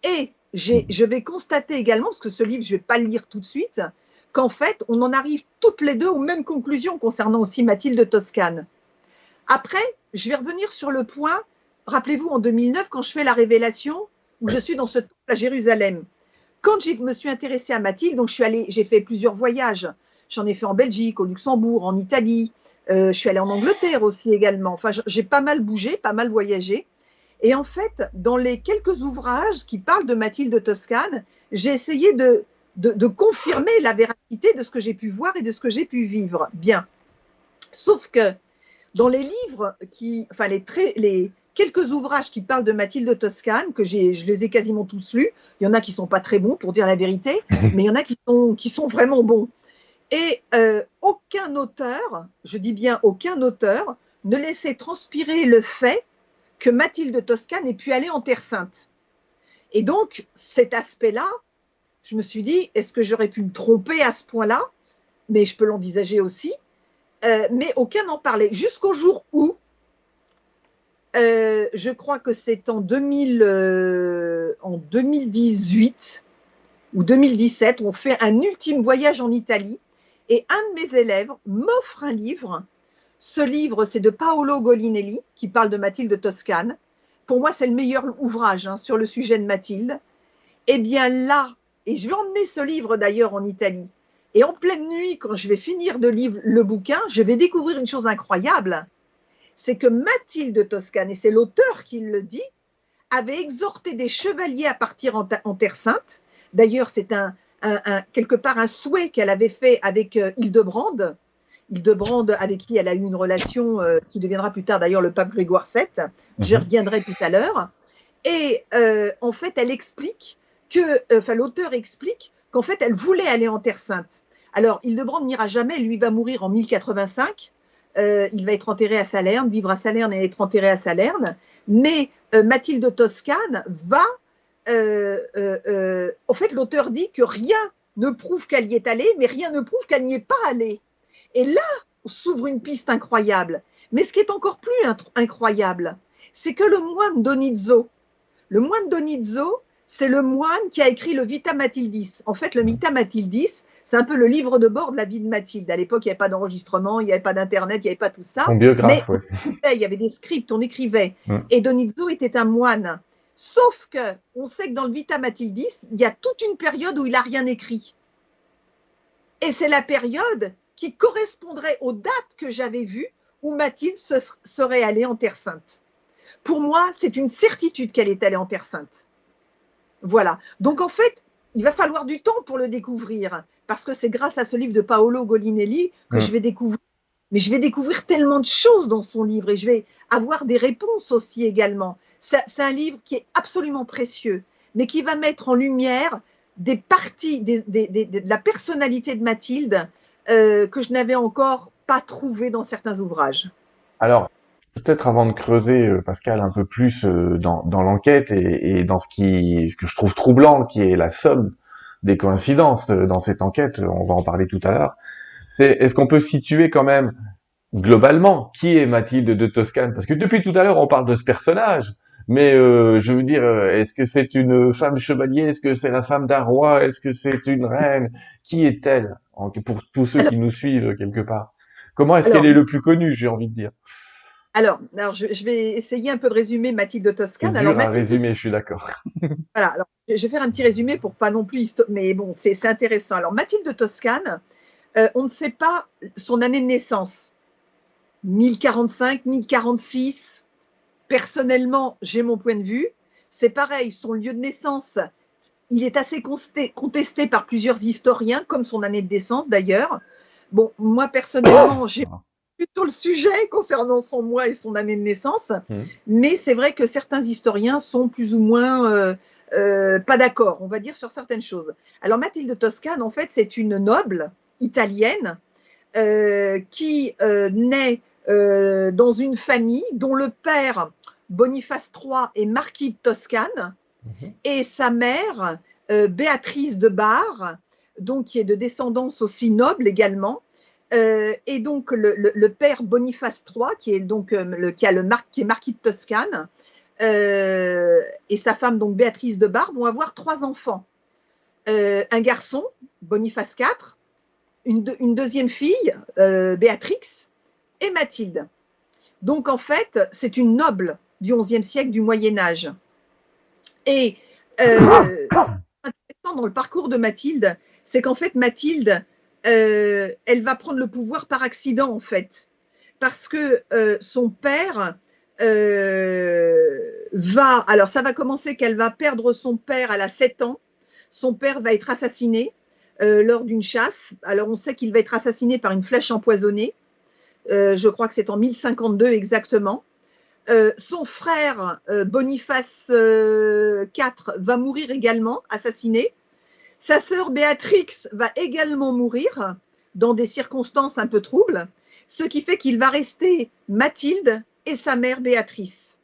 Et je vais constater également, parce que ce livre, je ne vais pas le lire tout de suite, qu'en fait, on en arrive toutes les deux aux mêmes conclusions concernant aussi Mathilde Toscane. Après, je vais revenir sur le point rappelez-vous, en 2009, quand je fais la révélation, où je suis dans ce temple à Jérusalem, quand je me suis intéressée à Mathilde, donc je suis allée, j'ai fait plusieurs voyages. J'en ai fait en Belgique, au Luxembourg, en Italie. Euh, je suis allée en Angleterre aussi également. Enfin, j'ai pas mal bougé, pas mal voyagé. Et en fait, dans les quelques ouvrages qui parlent de Mathilde de Toscane, j'ai essayé de, de, confirmer la véracité de ce que j'ai pu voir et de ce que j'ai pu vivre. Bien. Sauf que dans les livres qui, enfin les, les quelques ouvrages qui parlent de Mathilde de Toscane, que j'ai, je les ai quasiment tous lus. Il y en a qui sont pas très bons pour dire la vérité, mais il y en a qui sont, qui sont vraiment bons. Et euh, aucun auteur, je dis bien aucun auteur, ne laissait transpirer le fait que Mathilde de Toscane ait pu aller en Terre Sainte. Et donc, cet aspect-là, je me suis dit, est-ce que j'aurais pu me tromper à ce point-là? Mais je peux l'envisager aussi. Euh, mais aucun n'en parlait. Jusqu'au jour où, euh, je crois que c'est en, 2000, en 2018 ou 2017, on fait un ultime voyage en Italie et un de mes élèves m'offre un livre. Ce livre, c'est de Paolo Golinelli, qui parle de Mathilde de Toscane. Pour moi, c'est le meilleur ouvrage hein, sur le sujet de Mathilde. Eh bien là, et je vais emmener ce livre d'ailleurs en Italie. Et en pleine nuit, quand je vais finir de lire le bouquin, je vais découvrir une chose incroyable. C'est que Mathilde de Toscane, et c'est l'auteur qui le dit, avait exhorté des chevaliers à partir en, Terre Sainte. D'ailleurs, c'est un, quelque part un souhait qu'elle avait fait avec euh, Hildebrand, Hildebrand avec qui elle a eu une relation euh, qui deviendra plus tard d'ailleurs le pape Grégoire VII. J'y mhm. reviendrai tout à l'heure. Et euh, en fait, elle explique que, enfin, l'auteur explique qu'en fait, elle voulait aller en Terre Sainte. Alors, Hildebrand n'ira jamais, lui va mourir en 1085. Il va être enterré à Salerne, vivre à Salerne et être enterré à Salerne. Mais Mathilde de Toscane va euh, euh, euh, en fait, l'auteur dit que rien ne prouve qu'elle y est allée, mais rien ne prouve qu'elle n'y est pas allée. Et là s'ouvre une piste incroyable. Mais ce qui est encore plus incroyable, c'est que le moine Donizzo, le moine Donizzo, c'est le moine qui a écrit le Vita Mathildis. En fait, le Vita Mathildis, c'est un peu le livre de bord de la vie de Mathilde. À l'époque, il n'y avait pas d'enregistrement, il n'y avait pas d'internet, il n'y avait pas tout ça. Son biographe, mais il y avait des scripts, on écrivait. Mm. Et Donizzo était un moine Sauf que, on sait que dans le Vita Mathildis, il y a toute une période où il n'a rien écrit. Et c'est la période qui correspondrait aux dates que j'avais vues où Mathilde serait allée en Terre Sainte. Pour moi, c'est une certitude qu'elle est allée en Terre Sainte. Voilà. Donc en fait, il va falloir du temps pour le découvrir, parce que c'est grâce à ce livre de Paolo Golinelli que mm. je vais découvrir. Mais je vais découvrir tellement de choses dans son livre et je vais avoir des réponses aussi également c'est un livre qui est absolument précieux, mais qui va mettre en lumière des parties de la personnalité de Mathilde euh, que je n'avais encore pas trouvées dans certains ouvrages. Alors, peut-être avant de creuser, euh, Pascal, un peu plus euh, dans, l'enquête et, dans ce qui que je trouve troublant, qui est la somme des coïncidences dans cette enquête, on va en parler tout à l'heure, c'est est-ce qu'on peut situer quand même globalement qui est Mathilde de Toscane? Parce que depuis tout à l'heure, on parle de ce personnage, mais euh, je veux dire, euh, est-ce que c'est une femme chevalier? Est-ce que c'est la femme d'un roi? Est-ce que c'est une reine? Qui est-elle Pour tous ceux qui nous suivent quelque part? Comment est-ce qu'elle est le plus connue J'ai envie de dire? Alors, alors je, vais essayer un peu de résumer Mathilde de Toscane. Dur à résumer, je suis d'accord. voilà, alors je vais faire un petit résumé pour pas non plus, mais bon, c'est intéressant. Alors Mathilde de Toscane, euh, on ne sait pas son année de naissance. 1045, 1046, personnellement, j'ai mon point de vue. C'est pareil, son lieu de naissance, il est assez contesté par plusieurs historiens, comme son année de naissance d'ailleurs. Bon, moi personnellement, j'ai plutôt le sujet concernant son mois et son année de naissance, mmh. mais c'est vrai que certains historiens sont plus ou moins euh, euh, pas d'accord, on va dire, sur certaines choses. Alors Mathilde Toscane, en fait, c'est une noble italienne euh, qui naît dans une famille dont le père Boniface III est marquis de Toscane mhm. et sa mère, Béatrice de Bar, donc qui est de descendance aussi noble également. Euh, et donc le, père Boniface III, qui est donc euh, le, qui a le qui est marquis de Toscane, et sa femme donc Béatrice de Bar vont avoir trois enfants. un garçon, Boniface IV, une, une deuxième fille, Béatrix, et Mathilde. Donc en fait, c'est une noble du XIe siècle, du Moyen Âge. Et euh, intéressant dans le parcours de Mathilde, c'est qu'en fait Mathilde, euh, elle va prendre le pouvoir par accident en fait, parce que euh, son père va, alors ça va commencer qu'elle va perdre son père, à la 7 ans, son père va être assassiné lors d'une chasse. Alors on sait qu'il va être assassiné par une flèche empoisonnée. je crois que c'est en 1052 exactement. Euh, son frère euh, Boniface IV euh, va mourir également, assassiné. Sa sœur Béatrix va également mourir dans des circonstances un peu troubles, ce qui fait qu'il va rester Mathilde et sa mère Béatrice.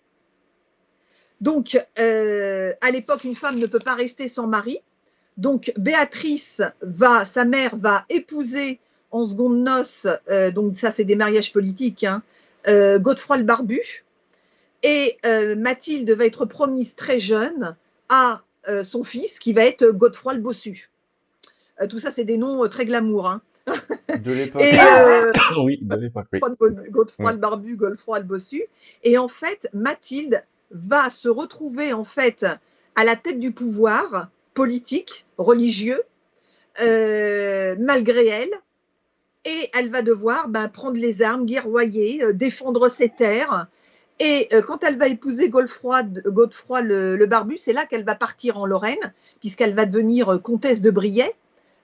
Donc, à l'époque, une femme ne peut pas rester sans mari. Donc, Béatrice va, sa mère va épouser en seconde noces, donc ça c'est des mariages politiques, hein, Godefroy le Barbu, et euh, Mathilde va être promise très jeune à euh, son fils qui va être Godefroy le Bossu. Euh, tout ça, c'est des noms très glamour. Hein. De l'époque. oui, de l'époque, oui. Godefroy le Barbu, Godefroy le Bossu. Et en fait, Mathilde va se retrouver en fait à la tête du pouvoir politique, religieux, malgré elle, et elle va devoir ben, prendre les armes, guerroyer, défendre ses terres, et euh, quand elle va épouser Godefroy, Godefroy le, Barbu, c'est là qu'elle va partir en Lorraine, puisqu'elle va devenir euh, comtesse de Briey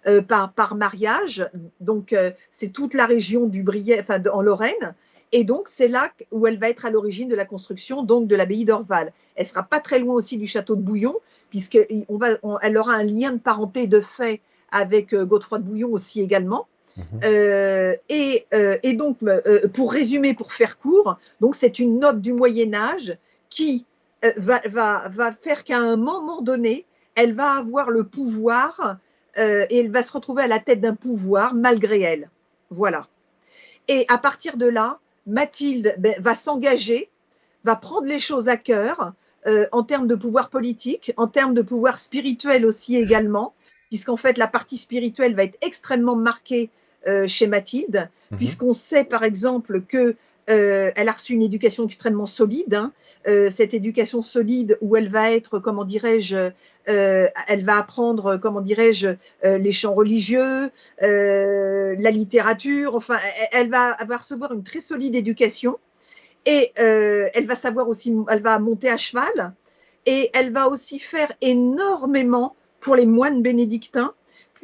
euh, par, par, mariage. Donc, c'est toute la région du Briey, enfin, en Lorraine. Et donc, c'est là où elle va être à l'origine de la construction donc de l'abbaye d'Orval. Elle sera pas très loin aussi du château de Bouillon, puisqu'elle on aura un lien de parenté de fait avec Godefroy de Bouillon aussi également. Mhm. Euh, euh, et, donc, euh, pour résumer, pour faire court, donc c'est une noble du Moyen Âge qui va, faire qu'à un moment donné, elle va avoir le pouvoir et elle va se retrouver à la tête d'un pouvoir malgré elle. Voilà. Et à partir de là, Mathilde ben, va s'engager, va prendre les choses à cœur en termes de pouvoir politique, en termes de pouvoir spirituel aussi également, puisqu'en fait la partie spirituelle va être extrêmement marquée euh, chez Mathilde, mhm. puisqu'on sait par exemple que euh, elle a reçu une éducation extrêmement solide. Hein. Euh, cette éducation solide où elle va être, comment dirais-je, elle va apprendre, comment dirais-je, les chants religieux, la littérature. Enfin, elle, va, elle va recevoir une très solide éducation et elle va savoir aussi, elle va monter à cheval et elle va aussi faire énormément pour les moines bénédictins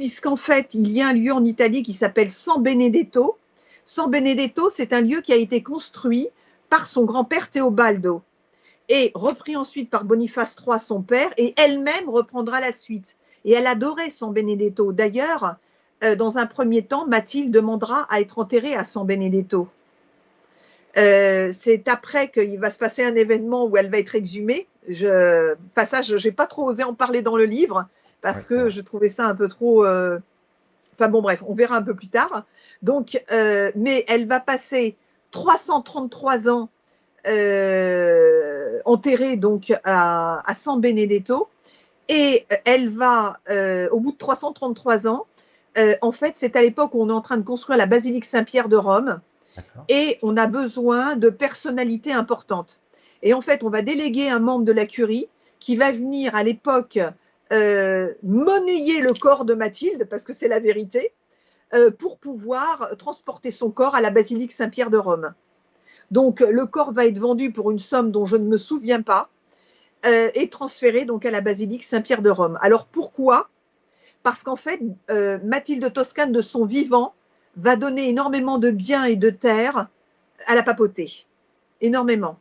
puisqu'en fait, il y a un lieu en Italie qui s'appelle San Benedetto. San Benedetto, c'est un lieu qui a été construit par son grand-père Teobaldo et repris ensuite par Boniface III, son père, et elle-même reprendra la suite. Et elle adorait San Benedetto. D'ailleurs, euh, dans un premier temps, Mathilde demandera à être enterrée à San Benedetto. Euh, c'est après qu'il va se passer un événement où elle va être exhumée. Je, passage, j'ai pas trop osé en parler dans le livre parce que je trouvais ça un peu trop. Euh, enfin bon, bref, on verra un peu plus tard. Donc, euh, mais elle va passer 333 ans euh, enterrée donc à, San Benedetto et elle va, au bout de 333 ans, en fait, c'est à l'époque où on est en train de construire la basilique Saint-Pierre de Rome et on a besoin de personnalités importantes. Et en fait, on va déléguer un membre de la curie qui va venir à l'époque euh, monnayer le corps de Mathilde, parce que c'est la vérité, euh, pour pouvoir transporter son corps à la basilique Saint-Pierre de Rome. Donc le corps va être vendu pour une somme dont je ne me souviens pas euh, et transféré donc à la basilique Saint-Pierre de Rome. Alors pourquoi? Parce qu'en fait, Mathilde Toscane de son vivant va donner énormément de biens et de terres à la papauté, énormément.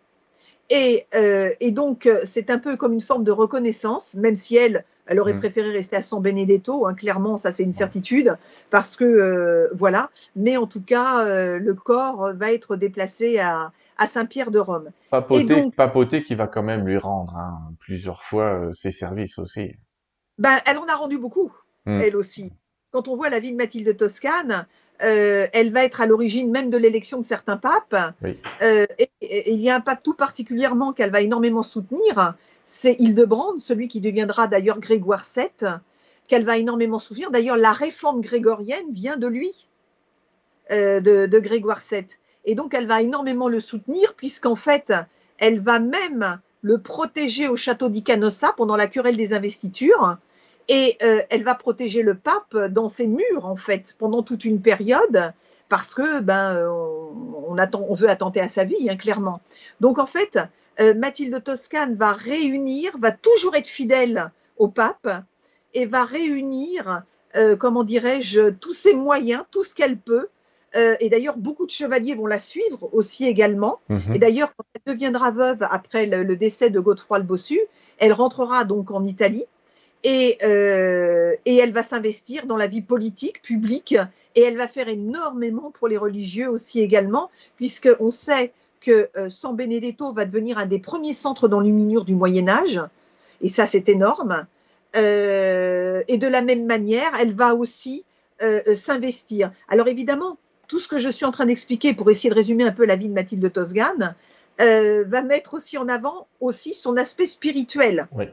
Et, et donc, c'est un peu comme une forme de reconnaissance, même si elle, elle aurait mm. préféré rester à San Benedetto, hein, clairement, ça c'est une certitude, parce que euh, voilà. Mais en tout cas, euh, le corps va être déplacé à, Saint-Pierre de Rome. Papoté, qui va quand même lui rendre hein, plusieurs fois euh, ses services aussi. Ben, elle en a rendu beaucoup, mm. elle aussi. Quand on voit la vie de Mathilde Toscane, elle va être à l'origine même de l'élection de certains papes. et, il y a un pape tout particulièrement qu'elle va énormément soutenir, c'est Hildebrand, celui qui deviendra d'ailleurs Grégoire VII, qu'elle va énormément souffrir. D'ailleurs, la réforme grégorienne vient de lui, euh, de, Grégoire VII. Et donc, elle va énormément le soutenir, puisqu'en fait, Elle va même le protéger au château d'Icanossa pendant la querelle des investitures. Et euh, elle va protéger le pape dans ses murs, en fait, pendant toute une période, parce que ben, on veut attenter à sa vie, hein, clairement. Donc, en fait, euh, Mathilde Toscane va réunir, va toujours être fidèle au pape et va réunir, euh, comment dirais-je, tous ses moyens, tout ce qu'elle peut. et d'ailleurs, beaucoup de chevaliers vont la suivre aussi également. Mhm. Et d'ailleurs, quand elle deviendra veuve après le, le décès de Godefroy le Bossu, elle rentrera donc en Italie et, euh, et elle va s'investir dans la vie politique, publique, et elle va faire énormément pour les religieux aussi également, puisqu'on sait que euh, San Benedetto va devenir un des premiers centres d'enluminure du Moyen Âge, et ça c'est énorme. Euh, et de la même manière, elle va aussi euh, s'investir. Alors évidemment, tout ce que je suis en train d'expliquer pour essayer de résumer un peu la vie de Mathilde Tosgane, euh, va mettre aussi en avant aussi son aspect spirituel. Oui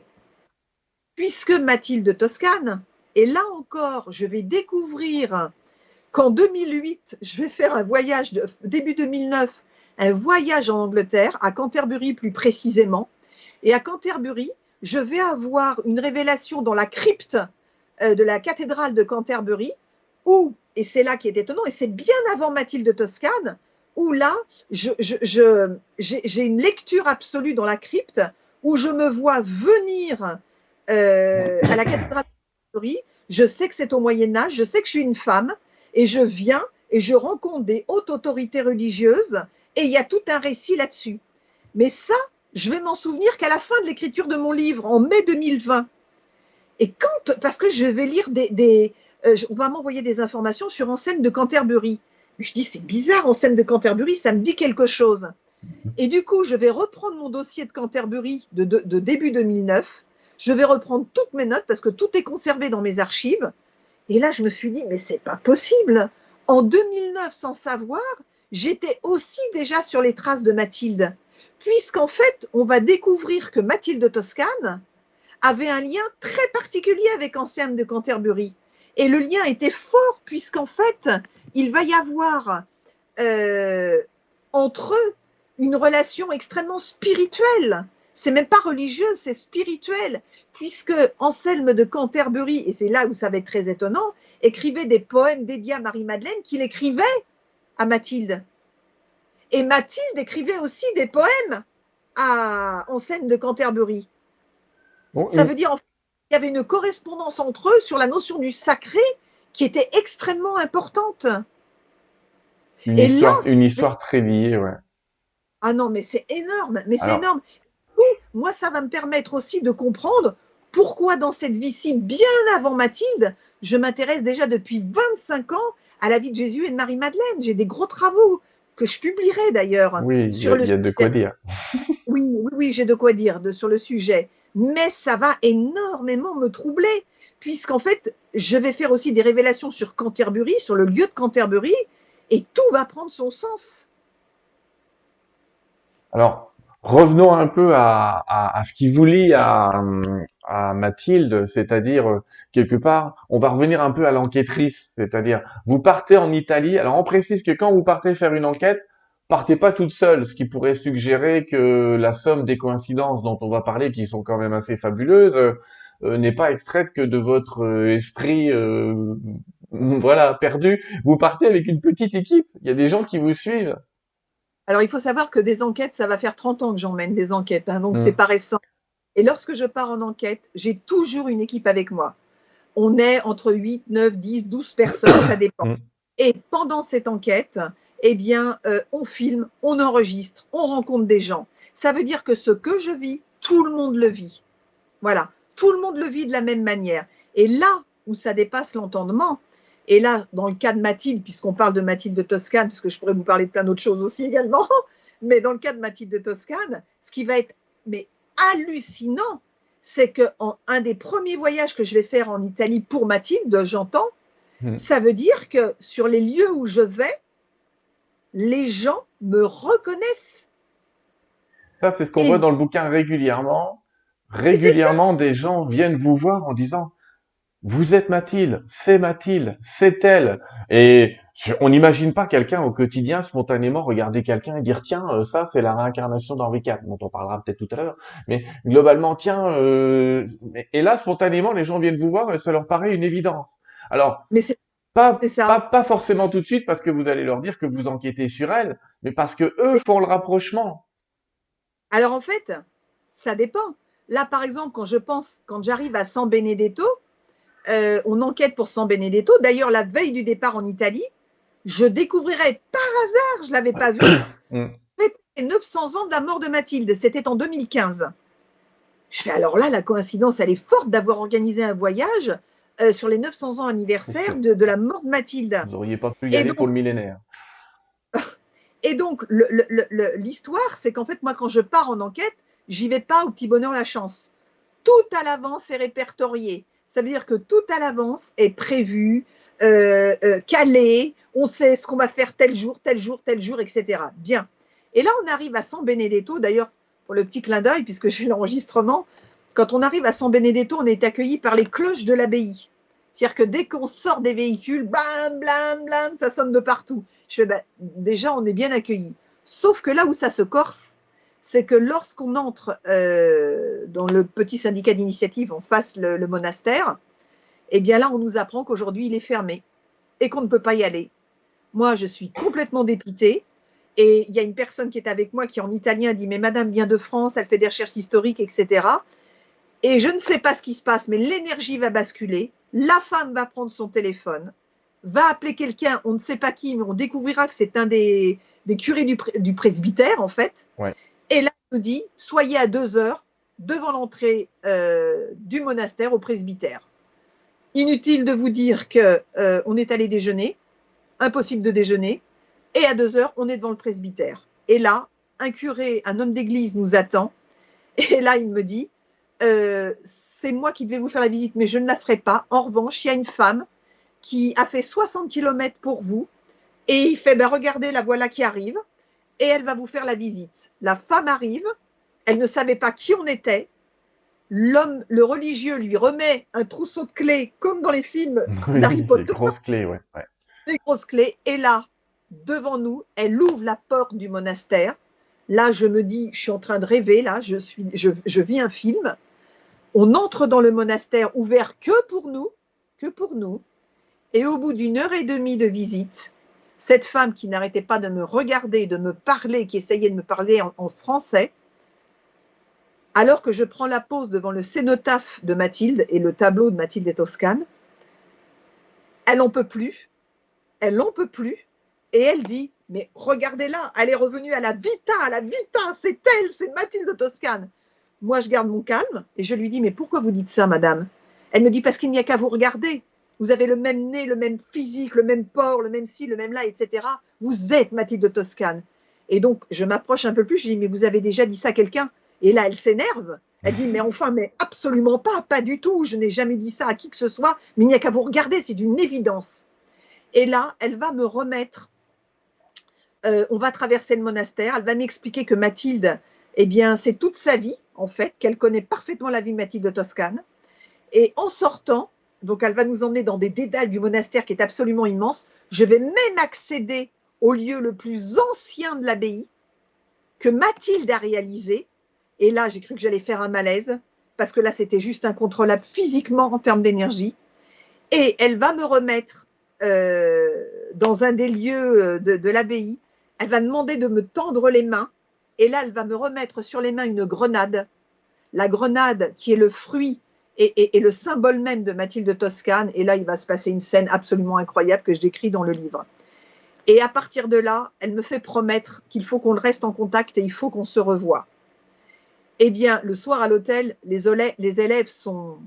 puisque Mathilde Toscane, et là encore, je vais découvrir qu'en 2008, je vais faire un voyage, de, début 2009, un voyage en Angleterre, à Canterbury plus précisément. Et à Canterbury, je vais avoir une révélation dans la crypte euh, de la cathédrale de Canterbury, où, et c'est là qui est étonnant, et c'est bien avant Mathilde Toscane, où là, j'ai une lecture absolue dans la crypte, où je me vois venir euh, à la cathédrale de Je sais que c'est au Moyen Âge, je sais que je suis une femme, et je viens et je rencontre des hautes autorités religieuses, et il y a tout un récit là-dessus. Mais ça, je vais m'en souvenir qu'à la fin de l'écriture de mon livre, en mai 2020. Et quand, parce que je vais lire des, euh, on va m'envoyer des informations sur Enseigne de Canterbury. Je dis, c'est bizarre, Enseigne de Canterbury, ça me dit quelque chose. Et du coup, je vais reprendre mon dossier de Canterbury de, de, de début 2009 je vais reprendre toutes mes notes parce que tout est conservé dans mes archives. Et là, je me suis dit, mais c'est pas possible. En 2009, sans savoir, j'étais aussi déjà sur les traces de Mathilde, puisqu'en fait, on va découvrir que Mathilde Toscane avait un lien très particulier avec Anselme de Canterbury. Et le lien était fort, puisqu'en fait, il va y avoir euh, entre eux une relation extrêmement spirituelle c'est même pas religieux, c'est spirituel, puisque Anselme de Canterbury, et c'est là où ça va être très étonnant, écrivait des poèmes dédiés à Marie-Madeleine qu'il écrivait à Mathilde. Et Mathilde écrivait aussi des poèmes à Anselme de Canterbury. ça veut dire qu'il y avait une correspondance entre eux sur la notion du sacré qui était extrêmement importante. Une, histoire, une histoire très liée, ouais. Ah non, mais c'est énorme, mais c'est énorme moi, ça va me permettre aussi de comprendre pourquoi dans cette vie-ci, bien avant Mathilde, je m'intéresse déjà depuis 25 ans à la vie de Jésus et de Marie-Madeleine. J'ai des gros travaux que je publierai d'ailleurs. Oui, il y, a de quoi dire. oui, oui, oui, j'ai de quoi dire sur le sujet. Mais ça va énormément me troubler, puisqu'en fait, je vais faire aussi des révélations sur Canterbury, sur le lieu de Canterbury, et tout va prendre son sens. Alors, Revenons un peu à, à, ce qui vous lie à, à Mathilde, c'est-à-dire euh, quelque part, on va revenir un peu à l'enquêtrice, c'est-à-dire vous partez en Italie. Alors on précise que quand vous partez faire une enquête, partez pas toute seule, ce qui pourrait suggérer que la somme des coïncidences dont on va parler, qui sont quand même assez fabuleuses, euh, n'est pas extraite que de votre euh, esprit, voilà, perdu. Vous partez avec une petite équipe. Il y a des gens qui vous suivent. Alors, il faut savoir que des enquêtes, ça va faire 30 ans que j'emmène des enquêtes, hein, donc ce c'est pas récent. Et lorsque je pars en enquête, j'ai toujours une équipe avec moi. On est entre 8, 9, 10, 12 personnes, ça dépend. Et pendant cette enquête, eh bien, euh, on filme, on enregistre, on rencontre des gens. Ça veut dire que ce que je vis, tout le monde le vit. Voilà, tout le monde le vit de la même manière. Et là où ça dépasse l'entendement, et là, dans le cas de Mathilde, puisqu'on parle de Mathilde de Toscane, parce que je pourrais vous parler de plein d'autres choses aussi également, mais dans le cas de Mathilde de Toscane, ce qui va être mais hallucinant, c'est que un des premiers voyages que je vais faire en Italie pour Mathilde, j'entends, hmm. ça veut dire que sur les lieux où je vais, les gens me reconnaissent. Ça, c'est ce qu'on voit dans le bouquin régulièrement. Régulièrement, des gens viennent vous voir en disant vous êtes Mathilde, c'est Mathilde, c'est elle. Et on n'imagine pas quelqu'un au quotidien spontanément regarder quelqu'un et dire tiens euh, ça c'est la réincarnation d'Henri IV dont on parlera peut-être tout à l'heure. Mais globalement tiens euh, et là spontanément les gens viennent vous voir et ça leur paraît une évidence. Alors mais c'est pas, pas, pas forcément tout de suite parce que vous allez leur dire que vous enquêtez sur elle mais parce que eux font le rapprochement. Alors en fait ça dépend. Là par exemple quand je pense quand j'arrive à San Benedetto euh, on enquête pour San Benedetto. D'ailleurs, la veille du départ en Italie, je découvrirais par hasard, je l'avais pas vu, mm. les 900 ans de la mort de Mathilde. C'était en 2015. Je fais alors là, la coïncidence, elle est forte d'avoir organisé un voyage euh, sur les 900 ans anniversaire de, la mort de Mathilde. Vous n'auriez pas pu y aller pour le millénaire. Et donc, l'histoire, c'est qu'en fait, moi, quand je pars en enquête, j'y vais pas au petit bonheur la chance. Tout à l'avance est répertorié. Ça veut dire que tout à l'avance est prévu, euh, euh, calé, on sait ce qu'on va faire tel jour, tel jour, tel jour, etc. Bien. Et là, on arrive à San Benedetto, d'ailleurs, pour le petit clin d'œil, puisque j'ai l'enregistrement, quand on arrive à San Benedetto, on est accueilli par les cloches de l'abbaye. C'est-à-dire que dès qu'on sort des véhicules, blam, blam, blam, ça sonne de partout. Je fais, ben, déjà, on est bien accueilli. Sauf que là où ça se corse, c'est que lorsqu'on entre euh, dans le petit syndicat d'initiative en face le, monastère, eh bien là, on nous apprend qu'aujourd'hui, il est fermé et qu'on ne peut pas y aller. Moi, je suis complètement dépitée. Et il y a une personne qui est avec moi qui en italien dit Mais madame vient de France, elle fait des recherches historiques, etc. Et je ne sais pas ce qui se passe, mais l'énergie va basculer. La femme va prendre son téléphone, va appeler quelqu'un, on ne sait pas qui, mais on découvrira que c'est un des, curés du, presbytère, en fait. Nous dit Soyez à deux heures devant l'entrée euh, du monastère au presbytère. Inutile de vous dire que euh, on est allé déjeuner, impossible de déjeuner, et à deux heures, on est devant le presbytère. Et là, un curé, un homme d'église nous attend, et là, il me dit, euh, c'est moi qui devais vous faire la visite, mais je ne la ferai pas. En revanche, il y a une femme qui a fait 60 km pour vous, et il fait, ben, regardez, la voilà qui arrive, et elle va vous faire la visite. La femme arrive, elle ne savait pas qui on était, l'homme, le religieux lui remet un trousseau de clés, comme dans les films d'Harry Potter. Des grosses clés, ouais. Des grosses clés. Et là, devant nous, elle ouvre la porte du monastère. Là, je me dis, je suis en train de rêver, là, je, suis, je, je vis un film. On entre dans le monastère ouvert que pour nous, que pour nous. Et au bout d'une heure et demie de visite, cette femme qui n'arrêtait pas de me regarder, de me parler, qui essayait de me parler en français, alors que je prends la pause devant le cénotaphe de Mathilde et le tableau de Mathilde et Toscane, elle n'en peut plus, elle n'en peut plus, et elle dit, mais regardez-la, elle est revenue à la vita, à la vita, c'est elle, c'est Mathilde de Toscane. Moi, je garde mon calme et je lui dis, mais pourquoi vous dites ça, madame? Elle me dit, parce qu'il n'y a qu'à vous regarder. Vous avez le même nez, le même physique, le même port, le même ci, le même là, etc. Vous êtes Mathilde de Toscane. Et donc, je m'approche un peu plus, je dis, mais vous avez déjà dit ça à quelqu'un? Et là, elle s'énerve. Elle dit, mais enfin, mais absolument pas, pas du tout. Je n'ai jamais dit ça à qui que ce soit, mais il n'y a qu'à vous regarder, c'est d'une évidence. Et là, elle va me remettre, euh, on va traverser le monastère, elle va m'expliquer que Mathilde, eh bien, c'est toute sa vie, en fait, qu'elle connaît parfaitement la vie de Mathilde de Toscane. Et en sortant, donc elle va nous emmener dans des dédales du monastère qui est absolument immense. Je vais même accéder au lieu le plus ancien de l'abbaye que Mathilde a réalisé et là, j'ai cru que j'allais faire un malaise, parce que là, c'était juste incontrôlable physiquement en termes d'énergie. Et elle va me remettre euh, dans un des lieux euh, de, l'abbaye. Elle va demander de me tendre les mains. Et là, elle va me remettre sur les mains une grenade. La grenade qui est le fruit et, le symbole même de Mathilde de Toscane. Et là, il va se passer une scène absolument incroyable que je décris dans le livre. Et à partir de là, elle me fait promettre qu'il faut qu'on reste en contact et il faut qu'on se revoie. Eh bien, le soir à l'hôtel, les, élèves sont,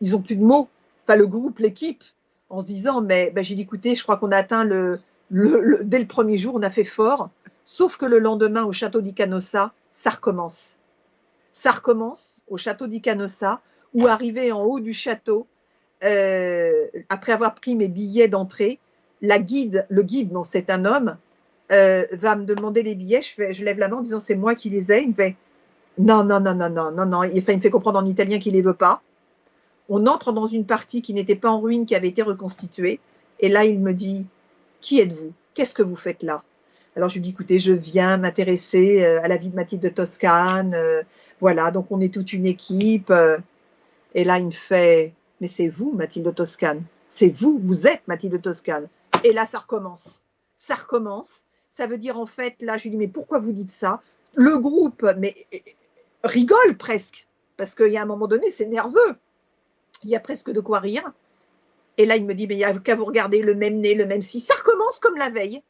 ils ont plus de mots, pas le groupe, l'équipe, en se disant, mais ben, j'ai dit, écoutez, je crois qu'on a atteint le, dès le premier jour, on a fait fort, sauf que le lendemain, au château d'Icanossa, ça recommence. Ça recommence au château d'Icanossa, où arrivé en haut du château, euh, après avoir pris mes billets d'entrée, la guide, le guide, non, c'est un homme, euh, va me demander les billets. Je, je lève la main en disant c'est moi qui les ai. Il me fait non, non, non, non, non, non, non. il me fait comprendre en italien qu'il ne les veut pas. On entre dans une partie qui n'était pas en ruine, qui avait été reconstituée. Et là, il me dit Qui êtes-vous? Qu'est-ce que vous faites là? Alors je lui dis écoutez, je viens m'intéresser euh, à la vie de Mathilde de Toscane. Voilà, donc on est toute une équipe. Et là, il me fait mais c'est vous, Mathilde de Toscane. C'est vous, vous êtes Mathilde de Toscane. Et là, ça recommence. Ça recommence. Ça veut dire en fait, là, je lui dis mais pourquoi vous dites ça? Le groupe, mais rigole presque parce qu'il y a un moment donné, c'est nerveux. Il y a presque de quoi rire. Et là, il me dit, mais il n'y a qu'à vous regarder le même nez, le même si. Ça recommence comme la veille.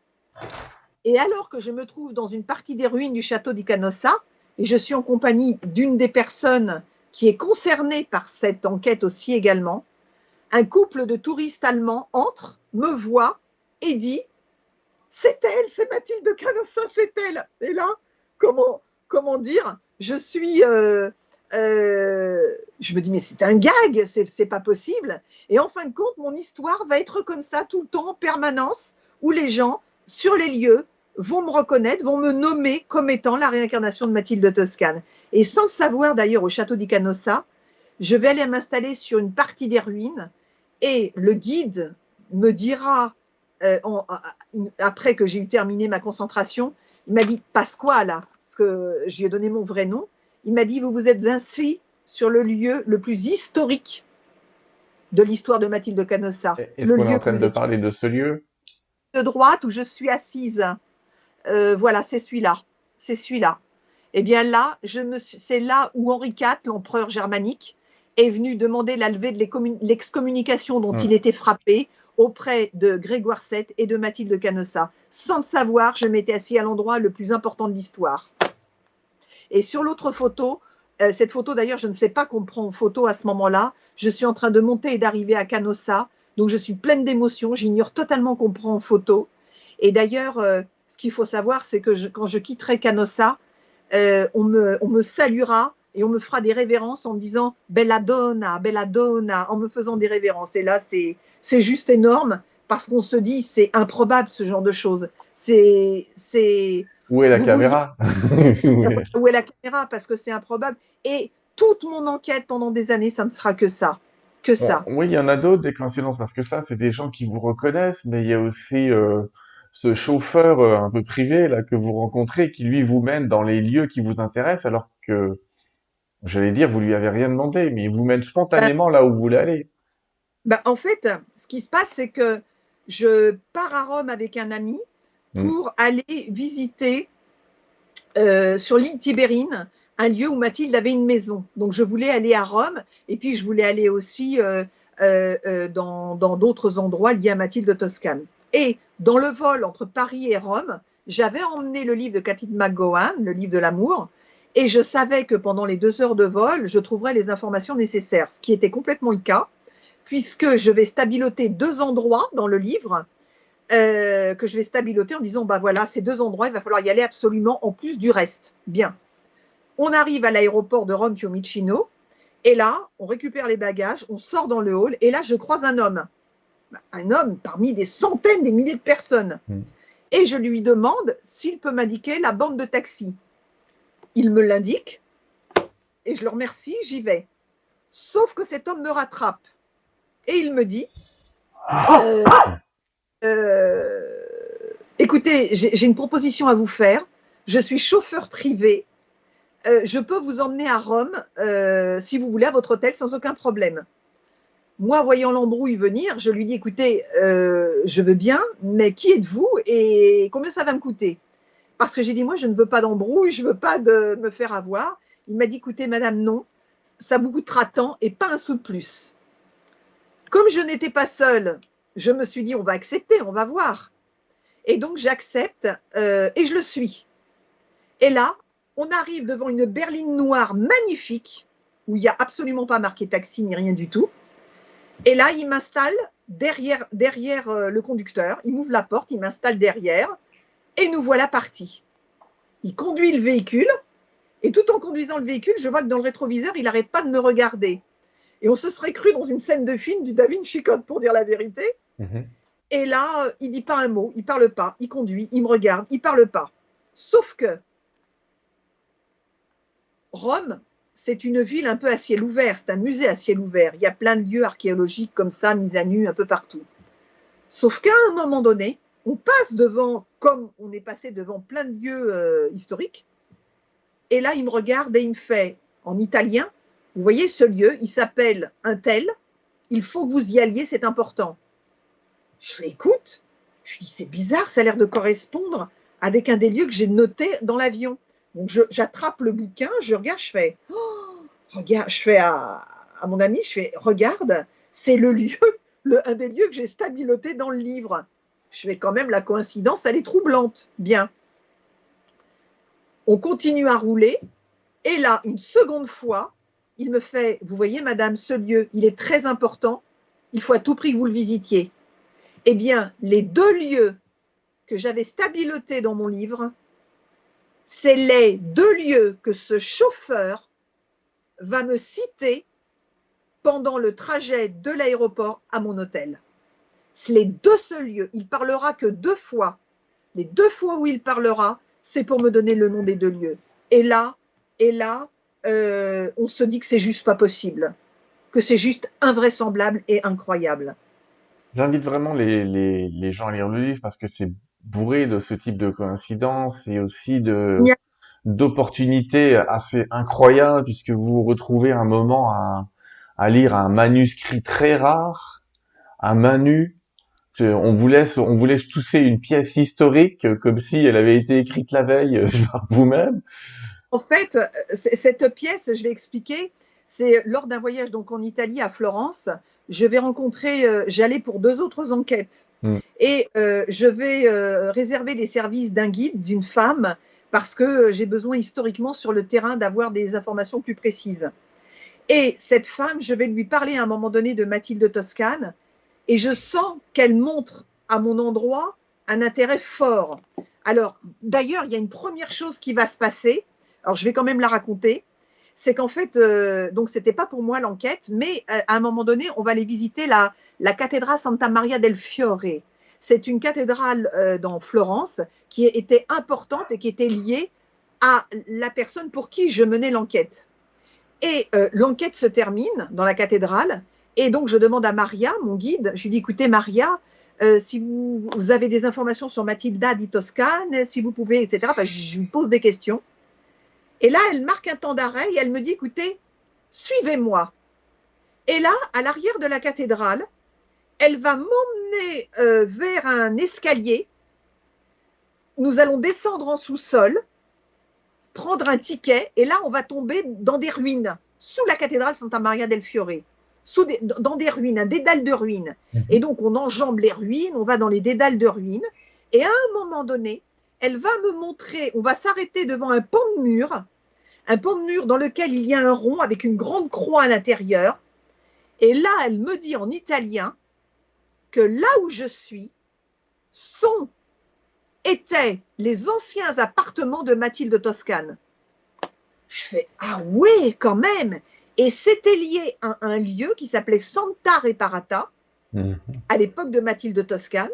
Et alors que je me trouve dans une partie des ruines du château d'Icanossa, et je suis en compagnie d'une des personnes qui est concernée par cette enquête aussi également, un couple de touristes allemands entre, me voit et dit C'est elle, c'est Mathilde de Canossa, c'est elle. Et là, comment, comment dire Je suis. Euh, euh, je me dis, mais c'est un gag, c'est pas possible. Et en fin de compte, mon histoire va être comme ça tout le temps, en permanence, où les gens, sur les lieux, vont me reconnaître, vont me nommer comme étant la réincarnation de Mathilde de Toscane. Et sans le savoir d'ailleurs au château di Canossa, je vais aller m'installer sur une partie des ruines et le guide me dira, euh, après que j'ai eu terminé ma concentration, il m'a dit Pasquale, parce que je lui ai donné mon vrai nom, il m'a dit, vous vous êtes inscrit sur le lieu le plus historique de l'histoire de Mathilde Canossa. Est-ce qu'on est en train de parler de ce lieu? De droite où je suis assise. Euh, voilà, c'est celui-là. C'est celui-là. Eh bien là, c'est là où Henri IV, l'empereur germanique, est venu demander la levée de l'excommunication dont il était frappé auprès de Grégoire VII et de Mathilde Canossa. Sans le savoir, je m'étais assis à l'endroit le plus important de l'histoire. Et sur l'autre photo, euh, cette photo d'ailleurs, je ne sais pas qu'on prend en photo à ce moment-là. Je suis en train de monter et d'arriver à Canossa, donc je suis pleine d'émotions. J'ignore totalement qu'on prend en photo. Et d'ailleurs, euh, ce qu'il faut savoir, c'est que quand je quitterai Canossa, euh, on, me, on me saluera et on me fera des révérences en me disant Bella donna, Bella donna, en me faisant des révérences. Et là, c'est juste énorme parce qu'on se dit c'est improbable ce genre de choses. C'est où est la caméra Où est la caméra? Parce que c'est improbable. Et toute mon enquête pendant des années, ça ne sera que ça. Que ça. oui, il y en a d'autres, des coïncidences, parce que ça, c'est des gens qui vous reconnaissent, mais il y a aussi euh, ce chauffeur euh, un peu privé là que vous rencontrez, qui lui vous mène dans les lieux qui vous intéressent, alors que, j'allais dire, vous lui avez rien demandé, mais il vous mène spontanément là où vous voulez aller. Bah, en fait, ce qui se passe, c'est que je pars à Rome avec un ami, Mm. pour aller visiter euh, sur l'île Tibérine un lieu où Mathilde avait une maison. Donc je voulais aller à Rome et puis je voulais aller aussi euh, euh, dans d'autres endroits liés à Mathilde de Toscane. Et dans le vol entre Paris et Rome, j'avais emmené le livre de Catherine McGowan, le livre de l'amour, et je savais que pendant les deux heures de vol, je trouverais les informations nécessaires, ce qui était complètement le cas, puisque je vais stabiloter deux endroits dans le livre euh, que je vais stabiloter en disant bah voilà, ces deux endroits, il va falloir y aller absolument en plus du reste. Bien. On arrive à l'aéroport de Rome Fiumicino et là, on récupère les bagages, on sort dans le hall et là, je croise un homme. Un homme parmi des centaines, des milliers de personnes. Hmm. Et je lui demande s'il peut m'indiquer la bande de taxi. Il me l'indique et je le remercie, j'y vais. Sauf que cet homme me rattrape et il me dit euh, euh, écoutez, j'ai une proposition à vous faire. Je suis chauffeur privé. Euh, je peux vous emmener à Rome, si vous voulez, à votre hôtel sans aucun problème. Moi, voyant l'embrouille venir, je lui dis, écoutez, je veux bien, mais qui êtes-vous et combien ça va me coûter? Parce que j'ai dit, moi, je ne veux pas d'embrouille, je ne veux pas de me faire avoir. Il m'a dit, écoutez, madame, non, ça vous coûtera tant et pas un sou de plus. Comme je n'étais pas seule je me suis dit, on va accepter, on va voir. Et donc j'accepte euh, et je le suis. Et là, on arrive devant une berline noire magnifique, où il n'y a absolument pas marqué taxi ni rien du tout. Et là, il m'installe derrière, derrière euh, le conducteur, il m'ouvre la porte, il m'installe derrière, et nous voilà partis. Il conduit le véhicule, et tout en conduisant le véhicule, je vois que dans le rétroviseur, il n'arrête pas de me regarder. Et on se serait cru dans une scène de film du Da Vinci Code, pour dire la vérité. Mhm. Et là, il dit pas un mot, il parle pas, il conduit, il me regarde, il parle pas. Sauf que Rome, c'est une ville un peu à ciel ouvert, c'est un musée à ciel ouvert. Il y a plein de lieux archéologiques comme ça, mis à nu un peu partout. Sauf qu'à un moment donné, on passe devant, comme on est passé devant plein de lieux euh, historiques. Et là, il me regarde et il me fait en italien, vous voyez ce lieu, il s'appelle un tel, il faut que vous y alliez, c'est important. Je l'écoute, je dis, c'est bizarre, ça a l'air de correspondre avec un des lieux que j'ai noté dans l'avion. Donc j'attrape le bouquin, je regarde, je fais, oh, je fais à, mon ami, je fais, regarde, c'est le lieu, un des lieux que j'ai stabiloté dans le livre. Je fais quand même la coïncidence, elle est troublante. Bien. On continue à rouler, et là, une seconde fois, il me fait, vous voyez, madame, ce lieu, il est très important, il faut à tout prix que vous le visitiez. Eh bien, les deux lieux que j'avais stabilotés dans mon livre, c'est les deux lieux que ce chauffeur va me citer pendant le trajet de l'aéroport à mon hôtel. C'est les deux seuls lieux. Il parlera que deux fois. Les deux fois où il parlera, c'est pour me donner le nom des deux lieux. Et là, et là, euh, on se dit que c'est juste pas possible, que c'est juste invraisemblable et incroyable. J'invite vraiment les, les, les, gens à lire le livre parce que c'est bourré de ce type de coïncidences et aussi de d'opportunités assez incroyables puisque vous vous retrouvez un moment à, à lire un manuscrit très rare, un manu. On vous laisse, on vous laisse tousser une pièce historique comme si elle avait été écrite la veille par vous-même. En fait, cette pièce, je vais expliquer, c'est lors d'un voyage donc en Italie à Florence, je vais rencontrer, euh, j'allais pour deux autres enquêtes mm. et euh, je vais euh, réserver les services d'un guide, d'une femme, parce que j'ai besoin historiquement sur le terrain d'avoir des informations plus précises. Et cette femme, je vais lui parler à un moment donné de Mathilde Toscane et je sens qu'elle montre à mon endroit un intérêt fort. Alors, d'ailleurs, il y a une première chose qui va se passer. Alors, je vais quand même la raconter c'est qu'en fait, euh, donc c'était pas pour moi l'enquête, mais euh, à un moment donné, on va aller visiter la cathédrale Santa Maria del Fiore. C'est une cathédrale euh, dans Florence qui était importante et qui était liée à la personne pour qui je menais l'enquête. Et l'enquête se termine dans la cathédrale, et donc je demande à Maria, mon guide, je lui dis écoutez Maria, si vous, avez des informations sur Matilda di Toscane, si vous pouvez, etc. Je lui pose des questions. Et là, elle marque un temps d'arrêt et elle me dit, écoutez, suivez-moi. Et là, à l'arrière de la cathédrale, elle va m'emmener euh, vers un escalier. Nous allons descendre en sous-sol, prendre un ticket, et là, on va tomber dans des ruines, sous la cathédrale Santa Maria del Fiore, sous dans des ruines, un dédale de ruines. Mhm. Et donc, on enjambe les ruines, on va dans les dédales de ruines, et à un moment donné, elle va me montrer, on va s'arrêter devant un pan de mur, un pan de mur dans lequel il y a un rond avec une grande croix à l'intérieur. Et là, elle me dit en italien que là où je suis sont, étaient les anciens appartements de Mathilde Toscane. Je fais Ah ouais, quand même Et c'était lié à un lieu qui s'appelait Santa Reparata, mhm. à l'époque de Mathilde Toscane.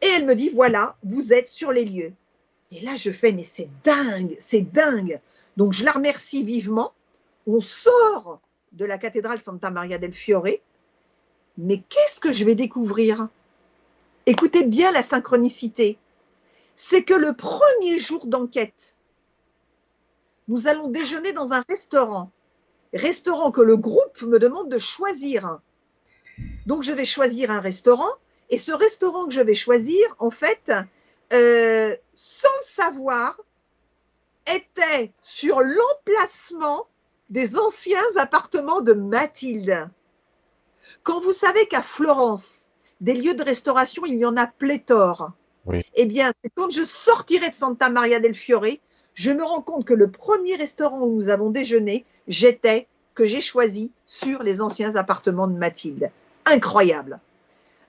Et elle me dit Voilà, vous êtes sur les lieux. Et là, je fais, mais c'est dingue, c'est dingue. Donc, je la remercie vivement. On sort de la cathédrale Santa Maria del Fiore. Mais qu'est-ce que je vais découvrir? Écoutez bien la synchronicité. C'est que le premier jour d'enquête, nous allons déjeuner dans un restaurant. Restaurant que le groupe me demande de choisir. Donc, je vais choisir un restaurant. Et ce restaurant que je vais choisir, en fait, euh, sans savoir, était sur l'emplacement des anciens appartements de Mathilde. Quand vous savez qu'à Florence, des lieux de restauration, il y en a pléthore. Eh bien, c'est quand je sortirai de Santa Maria del Fiore, je me rends compte que le premier restaurant où nous avons déjeuné, j'étais, que j'ai choisi sur les anciens appartements de Mathilde. Incroyable.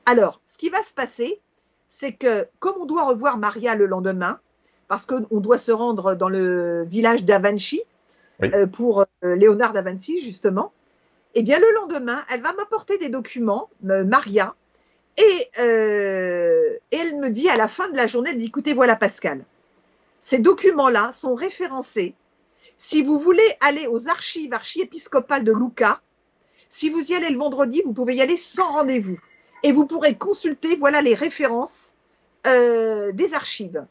Alors, ce qui va se passer, c'est que comme on doit revoir Maria le lendemain, parce qu'on doit se rendre dans le village d'Avanci euh, pour euh, Léonard da Vinci, justement, eh bien le lendemain, elle va m'apporter des documents, euh, Maria, et, elle me dit à la fin de la journée, elle écoutez, voilà Pascal, ces documents-là sont référencés. Si vous voulez aller aux archives archiépiscopales de Lucca, si vous y allez le vendredi, vous pouvez y aller sans rendez-vous et vous pourrez consulter, voilà les références euh, des archives.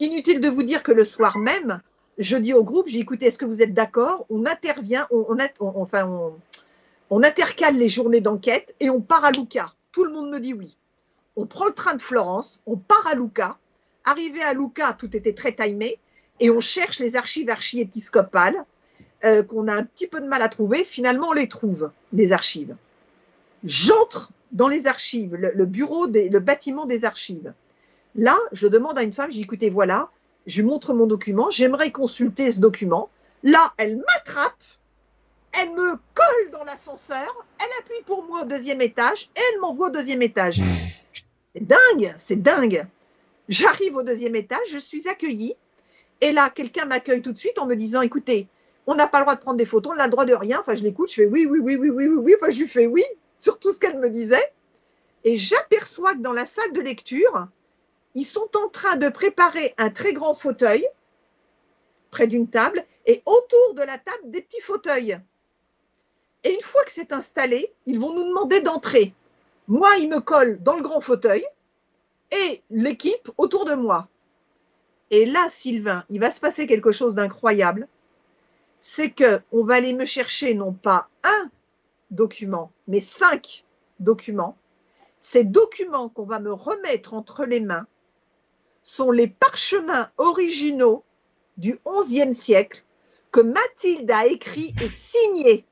Inutile de vous dire que le soir même, je dis au groupe, j'ai écouté, est-ce que vous êtes d'accord? On intervient, on, enfin, on, intercale les journées d'enquête et on part à Lucca. Tout le monde me dit oui. On prend le train de Florence, on part à Lucca. Arrivé à Lucca, tout était très timé et on cherche les archives archiépiscopales euh, qu'on a un petit peu de mal à trouver. Finalement, on les trouve, les archives. J'entre dans les archives, le, bureau, le bâtiment des archives. Là, je demande à une femme, j'ai écoutez, voilà, je lui montre mon document, j'aimerais consulter ce document. Là, elle m'attrape, elle me colle dans l'ascenseur, elle appuie pour moi au deuxième étage et elle m'envoie au deuxième étage. C'est dingue, c'est dingue. J'arrive au deuxième étage, je suis accueillie et là, quelqu'un m'accueille tout de suite en me disant, écoutez, on n'a pas le droit de prendre des photos, on n'a le droit de rien. Enfin, je l'écoute, je fais oui, oui, oui, oui, oui, oui, oui. Enfin, je lui fais oui sur tout ce qu'elle me disait. Et j'aperçois que dans la salle de lecture, ils sont en train de préparer un très grand fauteuil près d'une table et autour de la table des petits fauteuils. Et une fois que c'est installé, ils vont nous demander d'entrer. Moi, ils me collent dans le grand fauteuil et l'équipe autour de moi. Et là, Sylvain, il va se passer quelque chose d'incroyable. C'est que on va aller me chercher non pas un document, mais cinq documents. Ces documents qu'on va me remettre entre les mains sont les parchemins originaux du XIe siècle que Mathilde a écrit et signé.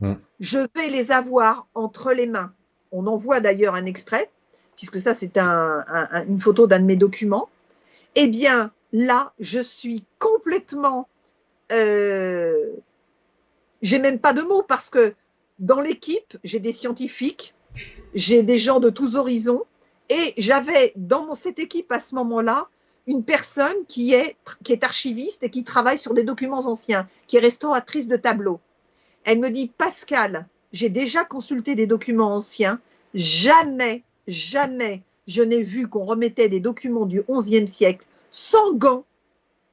Hmm. Je vais les avoir entre les mains. On en voit d'ailleurs un extrait, puisque ça c'est une photo d'un de mes documents eh bien là, je suis complètement... Euh, j'ai même pas de mots parce que dans l'équipe, j'ai des scientifiques, j'ai des gens de tous horizons et j'avais dans cette équipe à ce moment-là une personne qui est, qui est archiviste et qui travaille sur des documents anciens, qui est restauratrice de tableaux. Elle me dit, Pascal, j'ai déjà consulté des documents anciens, jamais, jamais je n'ai vu qu'on remettait des documents du XIe siècle sans gants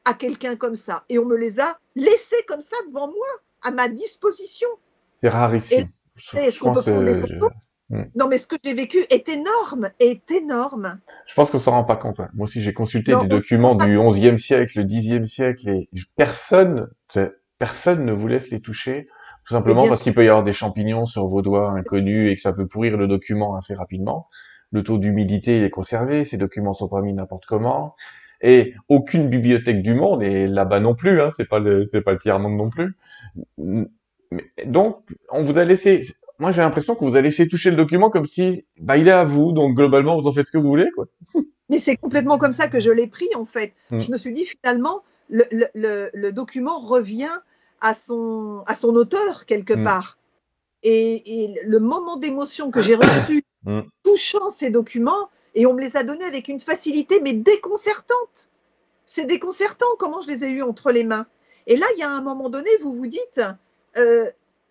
à quelqu'un comme ça. Et on me les a laissés comme ça devant moi, à ma disposition. C'est rarissime. Est-ce qu'on peut prendre des photos? Hmm. Non, mais ce que j'ai vécu est énorme, est énorme. Je pense qu'on s'en rend pas compte. Moi aussi, j'ai consulté des documents du XIe siècle, le Xe siècle, et personne, personne ne vous laisse les toucher, tout simplement parce qu'il peut y avoir des champignons sur vos doigts inconnus et que ça peut pourrir le document assez rapidement le taux d'humidité est conservé, ces documents sont pas mis n'importe comment, et aucune bibliothèque du monde, et là-bas non plus, hein, c'est pas le c'est pas le tiers monde non plus. Donc, on vous a laissé. Moi, j'ai l'impression que vous avez laissé toucher le document comme si, bah, il est à vous, donc globalement, vous en faites ce que vous voulez, quoi. Mais c'est complètement comme ça que je l'ai pris, en fait. Hmm. Je me suis dit, finalement, le, le, le, document revient à son, à son auteur, quelque hmm. part. Et, et, le moment d'émotion que j'ai reçu Mm. touchant ces documents et on me les a donnés avec une facilité mais déconcertante. C'est déconcertant comment je les ai eus entre les mains. Et là, il y a un moment donné, vous vous dites, euh,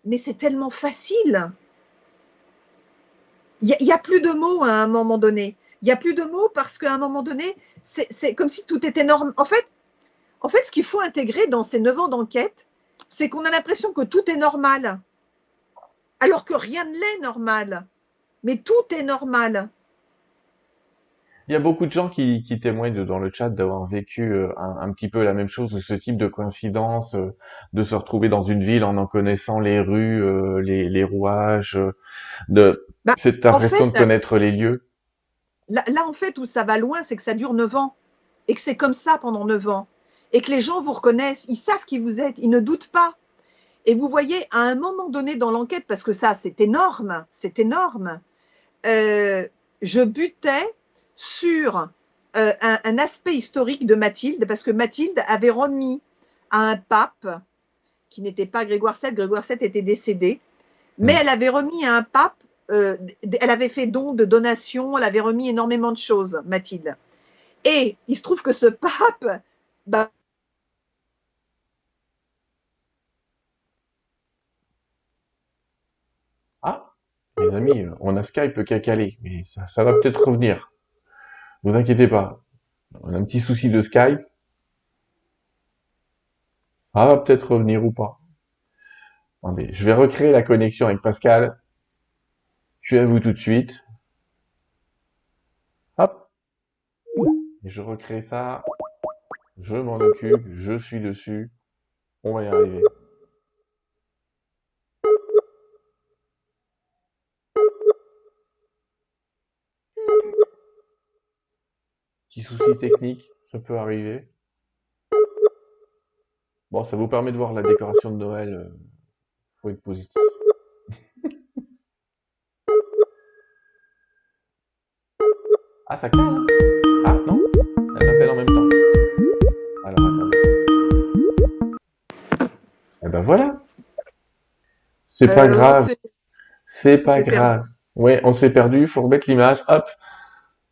mais c'est tellement facile. Il n'y a, plus de mots à un moment donné. Il n'y a plus de mots parce qu'à un moment donné, c'est comme si tout était normal. En fait, en fait, ce qu'il faut intégrer dans ces neuf ans d'enquête, c'est qu'on a l'impression que tout est normal, alors que rien ne l'est normal mais tout est normal. Il y a beaucoup de gens qui, témoignent dans le chat d'avoir vécu euh, un, petit peu la même chose, ce type de coïncidence, euh, de se retrouver dans une ville en en connaissant les rues, euh, les, rouages, de bah, cette impression de connaître les lieux. Là, en fait, où ça va loin, c'est que ça dure neuf ans et que c'est comme ça pendant neuf ans et que les gens vous reconnaissent, ils savent qui vous êtes, ils ne doutent pas. Et vous voyez, à un moment donné dans l'enquête, parce que ça, c'est énorme, c'est énorme, euh, je butais sur euh, un, aspect historique de Mathilde, parce que Mathilde avait remis à un pape, qui n'était pas Grégoire VII, Grégoire VII était décédé, mais mm. elle avait remis à un pape, euh, elle avait fait don de donation, elle avait remis énormément de choses, Mathilde. Et il se trouve que ce pape, bah, mes amis, on a Skype qu'à caler, mais ça, va peut-être revenir. Vous inquiétez pas. On a un petit souci de Skype. Ça va peut-être revenir ou pas. Attendez, je vais recréer la connexion avec Pascal. Je vais à vous tout de suite. Hop, je recrée ça. Je m'en occupe. Je suis dessus. On va y arriver. Petit souci technique, ça peut arriver. Bon, ça vous permet de voir la décoration de Noël. euh, faut être positif. Ah, ça cale hein Ah, non Elle m'appelle en même temps. Alors, attendez. Eh ben voilà. C'est pas Euh, grave. c'est- pas grave. Ouais, on s'est perdu, faut remettre l'image. Hop.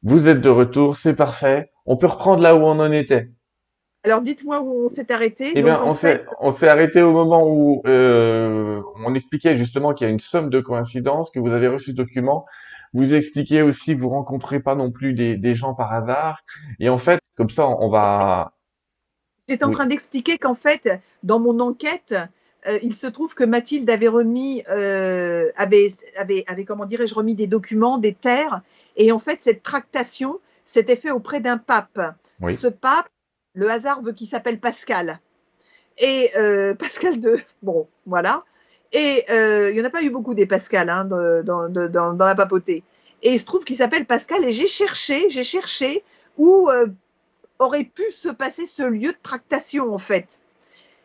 Vous êtes de retour, c'est parfait. On peut reprendre là où on en était. Alors dites-moi où on s'est arrêté. Eh bien, on s'est, fait, arrêté au moment où euh, on expliquait justement qu'il y a une somme de coïncidences, que vous avez reçu ce document. Vous expliquiez aussi que vous rencontrez pas non plus des, des gens par hasard. Et en fait, comme ça, on va... j'étais en Oui. train d'expliquer qu'en fait, dans mon enquête, euh, il se trouve que Mathilde avait remis, euh, avait, avait, avait, comment dirais-je, remis des documents, des terres. Et en fait, cette tractation s'était fait auprès d'un pape. Oui. Ce pape, le hasard veut qu'il s'appelle Pascal. Et euh, Pascal de... Bon, voilà. Et euh, il n'y en a pas eu beaucoup des Pascal hein, de- dans, de- dans, dans la papauté. Et il se trouve qu'il s'appelle Pascal et j'ai cherché, j'ai cherché où euh, aurait pu se passer ce lieu de tractation en fait.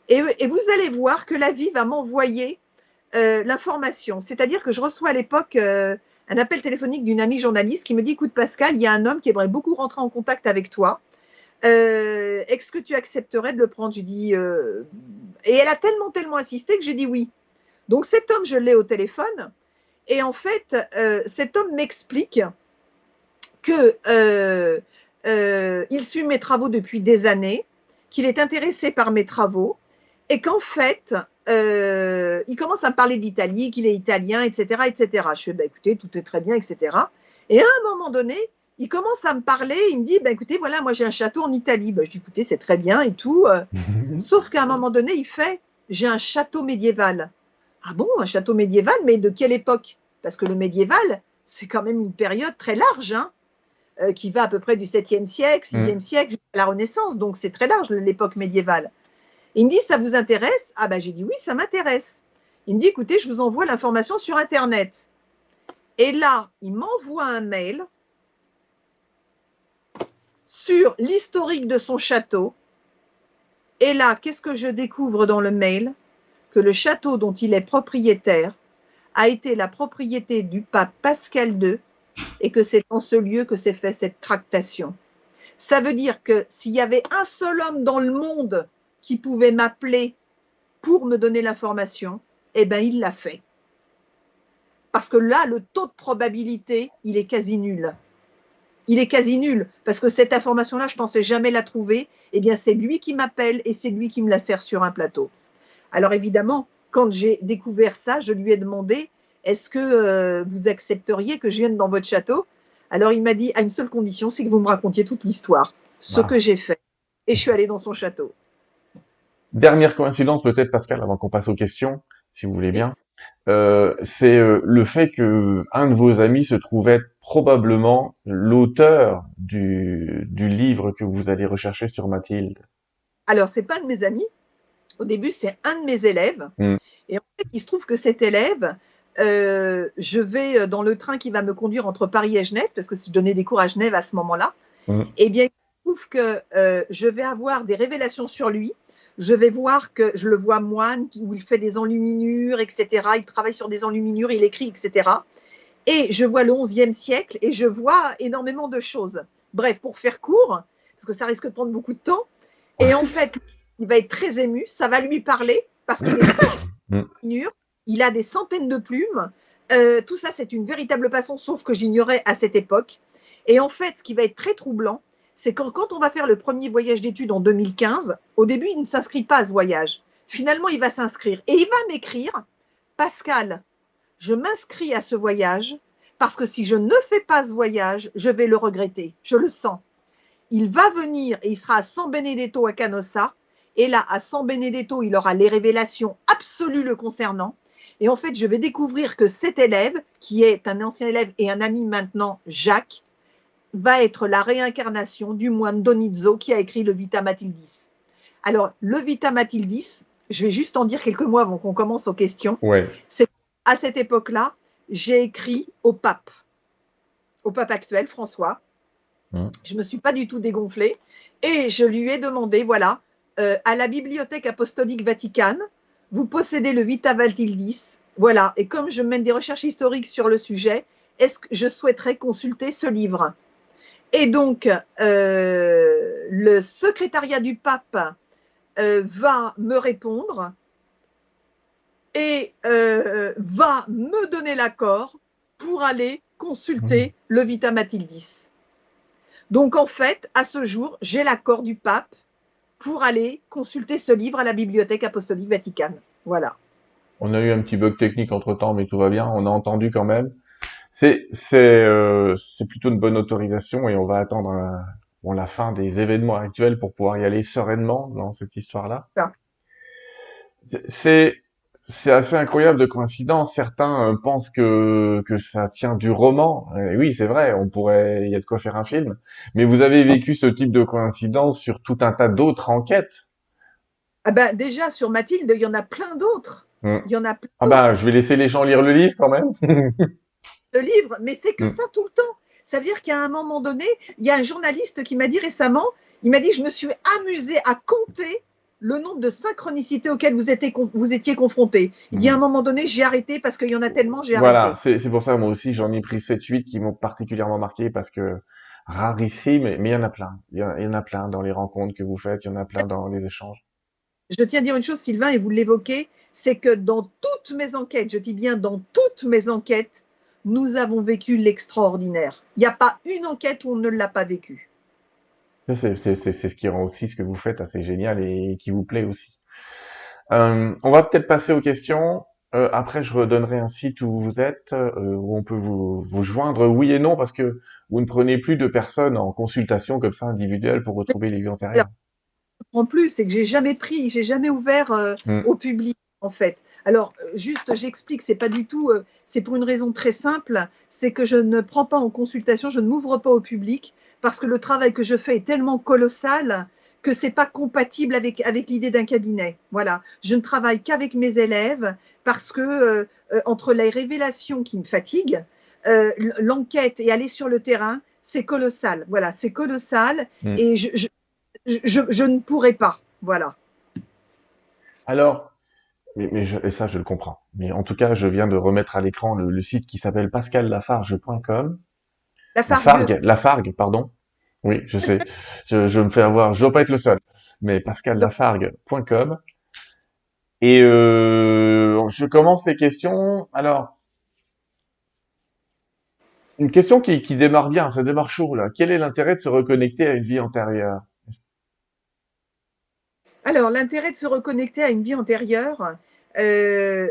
Et, et vous allez voir que la vie va m'envoyer euh, l'information. C'est-à-dire que je reçois à l'époque un appel téléphonique d'une amie journaliste qui me dit, écoute Pascal, il y a un homme qui aimerait beaucoup rentrer en contact avec toi. Euh, Est-ce que tu accepterais de le prendre? J'ai dit, euh, et elle a tellement, tellement insisté que j'ai dit oui. Donc cet homme, je l'ai au téléphone. Et en fait, euh, cet homme m'explique que il suit mes travaux depuis des années, qu'il est intéressé par mes travaux, et qu'en fait, euh, il commence à me parler d'Italie, qu'il est italien, etc., etc. Je fais, bah, écoutez, tout est très bien, etc. Et à un moment donné, il commence à me parler, il me dit, bah, écoutez, voilà, moi j'ai un château en Italie. Bah, je dis, écoutez, c'est très bien et tout. euh, Sauf qu'à un moment donné, il fait J'ai un château médiéval. Ah bon, un château médiéval, mais de quelle époque? Parce que le médiéval, c'est quand même une période très large, hein, euh, qui va à peu près du 7e siècle, 6e siècle, jusqu'à la Renaissance. Donc c'est très large l'époque médiévale. Il me dit Ça vous intéresse? Ah ben j'ai dit Oui, ça m'intéresse. Il me dit Écoutez, je vous envoie l'information sur Internet. Et là, il m'envoie un mail sur l'historique de son château. Et là, qu'est-ce que je découvre dans le mail? Que le château dont il est propriétaire a été la propriété du pape Pascal II et que c'est en ce lieu que s'est fait cette tractation. Ça veut dire que s'il y avait un seul homme dans le monde qui pouvait m'appeler pour me donner l'information, eh bien, il l'a fait. Parce que là, le taux de probabilité, il est quasi nul. Il est quasi nul parce que cette information-là, je pensais jamais la trouver. Eh bien, c'est lui qui m'appelle et c'est lui qui me la sert sur un plateau. Alors évidemment, quand j'ai découvert ça, je lui ai demandé est-ce que euh, vous accepteriez que je vienne dans votre château? Alors il m'a dit à une seule condition, c'est que vous me racontiez toute l'histoire, ce Ah. que j'ai fait. Et je suis allée dans son château. Dernière coïncidence peut-être, Pascal, avant qu'on passe aux questions, si vous voulez bien. Euh, c'est euh, le fait que un de vos amis se trouve être probablement l'auteur du, du livre que vous allez rechercher sur Mathilde. Alors c'est pas un de mes amis. Au début, c'est un de mes élèves. Mm. Et en fait, il se trouve que cet élève, euh, je vais dans le train qui va me conduire entre Paris et Genève, parce que je donnais des cours à Genève à ce moment-là. Mm. Eh bien, il se trouve que euh, je vais avoir des révélations sur lui. Je vais voir que je le vois moine, où il fait des enluminures, etc. Il travaille sur des enluminures, il écrit, etc. Et je vois le 11e siècle et je vois énormément de choses. Bref, pour faire court, parce que ça risque de prendre beaucoup de temps, et en fait, il va être très ému, ça va lui parler, parce qu'il est passionné il a des centaines de plumes. Euh, tout ça, c'est une véritable passion, sauf que j'ignorais à cette époque. Et en fait, ce qui va être très troublant, c'est quand, on va faire le premier voyage d'études en 2015, au début, il ne s'inscrit pas à ce voyage. Finalement, il va s'inscrire. Et il va m'écrire, Pascal, je m'inscris à ce voyage parce que si je ne fais pas ce voyage, je vais le regretter. Je le sens. Il va venir et il sera à San Benedetto à Canossa. Et là, à San Benedetto, il aura les révélations absolues le concernant. Et en fait, je vais découvrir que cet élève, qui est un ancien élève et un ami maintenant, Jacques, va être la réincarnation du moine Donizzo qui a écrit le Vita Mathildis. Alors, le Vita Mathildis, je vais juste en dire quelques mots avant qu'on commence aux questions. Ouais. C'est à cette époque-là, j'ai écrit au pape, au pape actuel, François. Hum. Je ne me suis pas du tout dégonflée et je lui ai demandé, voilà, euh, à la Bibliothèque apostolique Vaticane, vous possédez le Vita Mathildis, voilà, et comme je mène des recherches historiques sur le sujet, est-ce que je souhaiterais consulter ce livre? Et donc, euh, le secrétariat du pape euh, va me répondre et euh, va me donner l'accord pour aller consulter le Vita Mathildis. Donc en fait, à ce jour, j'ai l'accord du pape pour aller consulter ce livre à la Bibliothèque apostolique Vaticane. Voilà. On a eu un petit bug technique entre temps, mais tout va bien. On a entendu quand même. C'est c'est euh, c'est plutôt une bonne autorisation et on va attendre euh, bon, la fin des événements actuels pour pouvoir y aller sereinement dans cette histoire-là. C'est- C'est assez incroyable de coïncidence. Certains euh, pensent que que ça tient du roman. Et oui, c'est vrai. On pourrait, y a de quoi faire un film. Mais vous avez vécu ce type de coïncidence sur tout un tas d'autres enquêtes. Ah ben, déjà, sur Mathilde, il y en a plein d'autres. Mm. Il y en a plein Ah bah, je vais laisser les gens lire le livre quand même. le livre, mais c'est que Mm. ça tout le temps. Ça veut dire qu'à un moment donné, il y a un journaliste qui m'a dit récemment, il m'a dit, je me suis amusé à compter le nombre de synchronicités auxquelles vous étiez, con- vous étiez confrontés. Il dit Mm. à un moment donné, j'ai arrêté parce qu'il y en a tellement, j'ai Voilà, arrêté. c'est c'est pour ça moi aussi j'en ai pris 7-8 qui m'ont particulièrement marqué parce que rarissime, mais il y en a plein. Il y en, il y en a plein dans les rencontres que vous faites, il y en a plein dans les échanges. Je tiens à dire une chose, Sylvain, et vous l'évoquez, c'est que dans toutes mes enquêtes, je dis bien dans toutes mes enquêtes, nous avons vécu l'extraordinaire. Il n'y a pas une enquête où on ne l'a pas vécu. Ça, c'est ce qui rend aussi ce que vous faites assez génial et qui vous plaît aussi. Euh, on va peut-être passer aux questions. Euh, après, je redonnerai un site où vous êtes, euh, où on peut vous, vous joindre, oui et non, parce que vous ne prenez plus de personnes en consultation comme ça individuelle pour retrouver les vies antérieures. En plus, c'est que j'ai jamais pris, j'ai jamais ouvert Mm. au public en fait. Alors euh, juste, j'explique, c'est pas du tout, euh, c'est pour une raison très simple, c'est que je ne prends pas en consultation, je ne m'ouvre pas au public parce que le travail que je fais est tellement colossal que c'est pas compatible avec avec l'idée d'un cabinet. Voilà, je ne travaille qu'avec mes élèves parce que euh, entre les révélations qui me fatiguent, euh, l'enquête et aller sur le terrain, c'est colossal. Voilà, c'est colossal Mm. et je, je, je, je ne pourrais pas. Voilà. Alors, mais, mais je- et ça, je le comprends. Mais en tout cas, je viens de remettre à l'écran le, le site qui s'appelle pascallafarge.com. La fargue. Lafargue, Lafargue, pardon. Oui, je sais. Je, je me fais avoir. Je dois pas être le seul. Mais pascallafargue.com. Et euh, je commence les questions. Alors, une question qui, qui démarre bien, ça démarre chaud là. Quel est l'intérêt de se reconnecter à une vie antérieure? Alors, l'intérêt de se reconnecter à une vie antérieure, euh,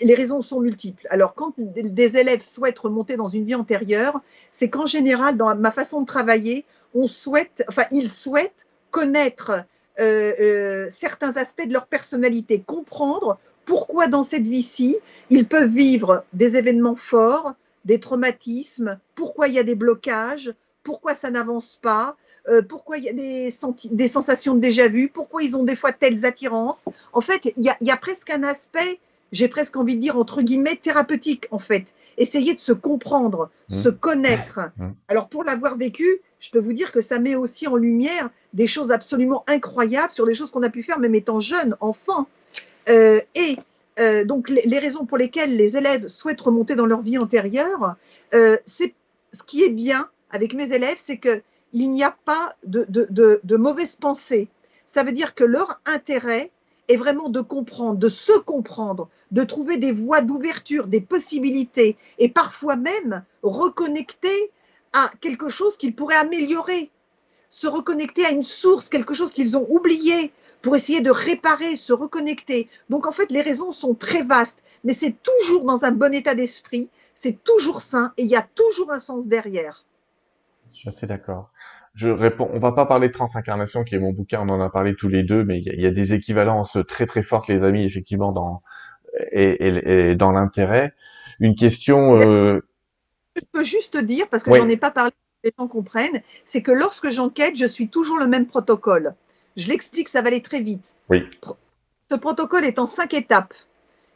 les raisons sont multiples. Alors, quand des élèves souhaitent remonter dans une vie antérieure, c'est qu'en général, dans ma façon de travailler, on souhaite, enfin, ils souhaitent connaître euh, euh, certains aspects de leur personnalité, comprendre pourquoi dans cette vie-ci, ils peuvent vivre des événements forts, des traumatismes, pourquoi il y a des blocages, pourquoi ça n'avance pas, euh, pourquoi il y a des, senti- des sensations de déjà-vu, pourquoi ils ont des fois telles attirances. En fait, il y a, y a presque un aspect, j'ai presque envie de dire, entre guillemets, thérapeutique, en fait. Essayer de se comprendre, Mmh. se connaître. Mmh. Alors, pour l'avoir vécu, je peux vous dire que ça met aussi en lumière des choses absolument incroyables sur des choses qu'on a pu faire même étant jeune, enfant. Euh, et euh, donc, les, les raisons pour lesquelles les élèves souhaitent remonter dans leur vie antérieure, euh, c'est ce qui est bien avec mes élèves, c'est que il n'y a pas de, mauvaises pensées. Ça veut dire que leur intérêt est vraiment de comprendre, de se comprendre, de trouver des voies d'ouverture, des possibilités, et parfois même reconnecter à quelque chose qu'ils pourraient améliorer, se reconnecter à une source, quelque chose qu'ils ont oublié, pour essayer de réparer, se reconnecter. Donc en fait, les raisons sont très vastes, mais c'est toujours dans un bon état d'esprit, c'est toujours sain, et il y a toujours un sens derrière. Je suis assez d'accord. Je réponds. On va pas parler de transincarnation, qui est mon bouquin. On en a parlé tous les deux, mais il y a, il y a des équivalences très très fortes, les amis, effectivement, dans et, et- et dans l'intérêt. Une question. Euh, Je peux juste dire, parce que Oui. j'en ai pas parlé les gens comprennent, c'est que lorsque j'enquête, je suis toujours le même protocole. Je l'explique, ça va aller très vite. Oui. Ce protocole est en cinq étapes.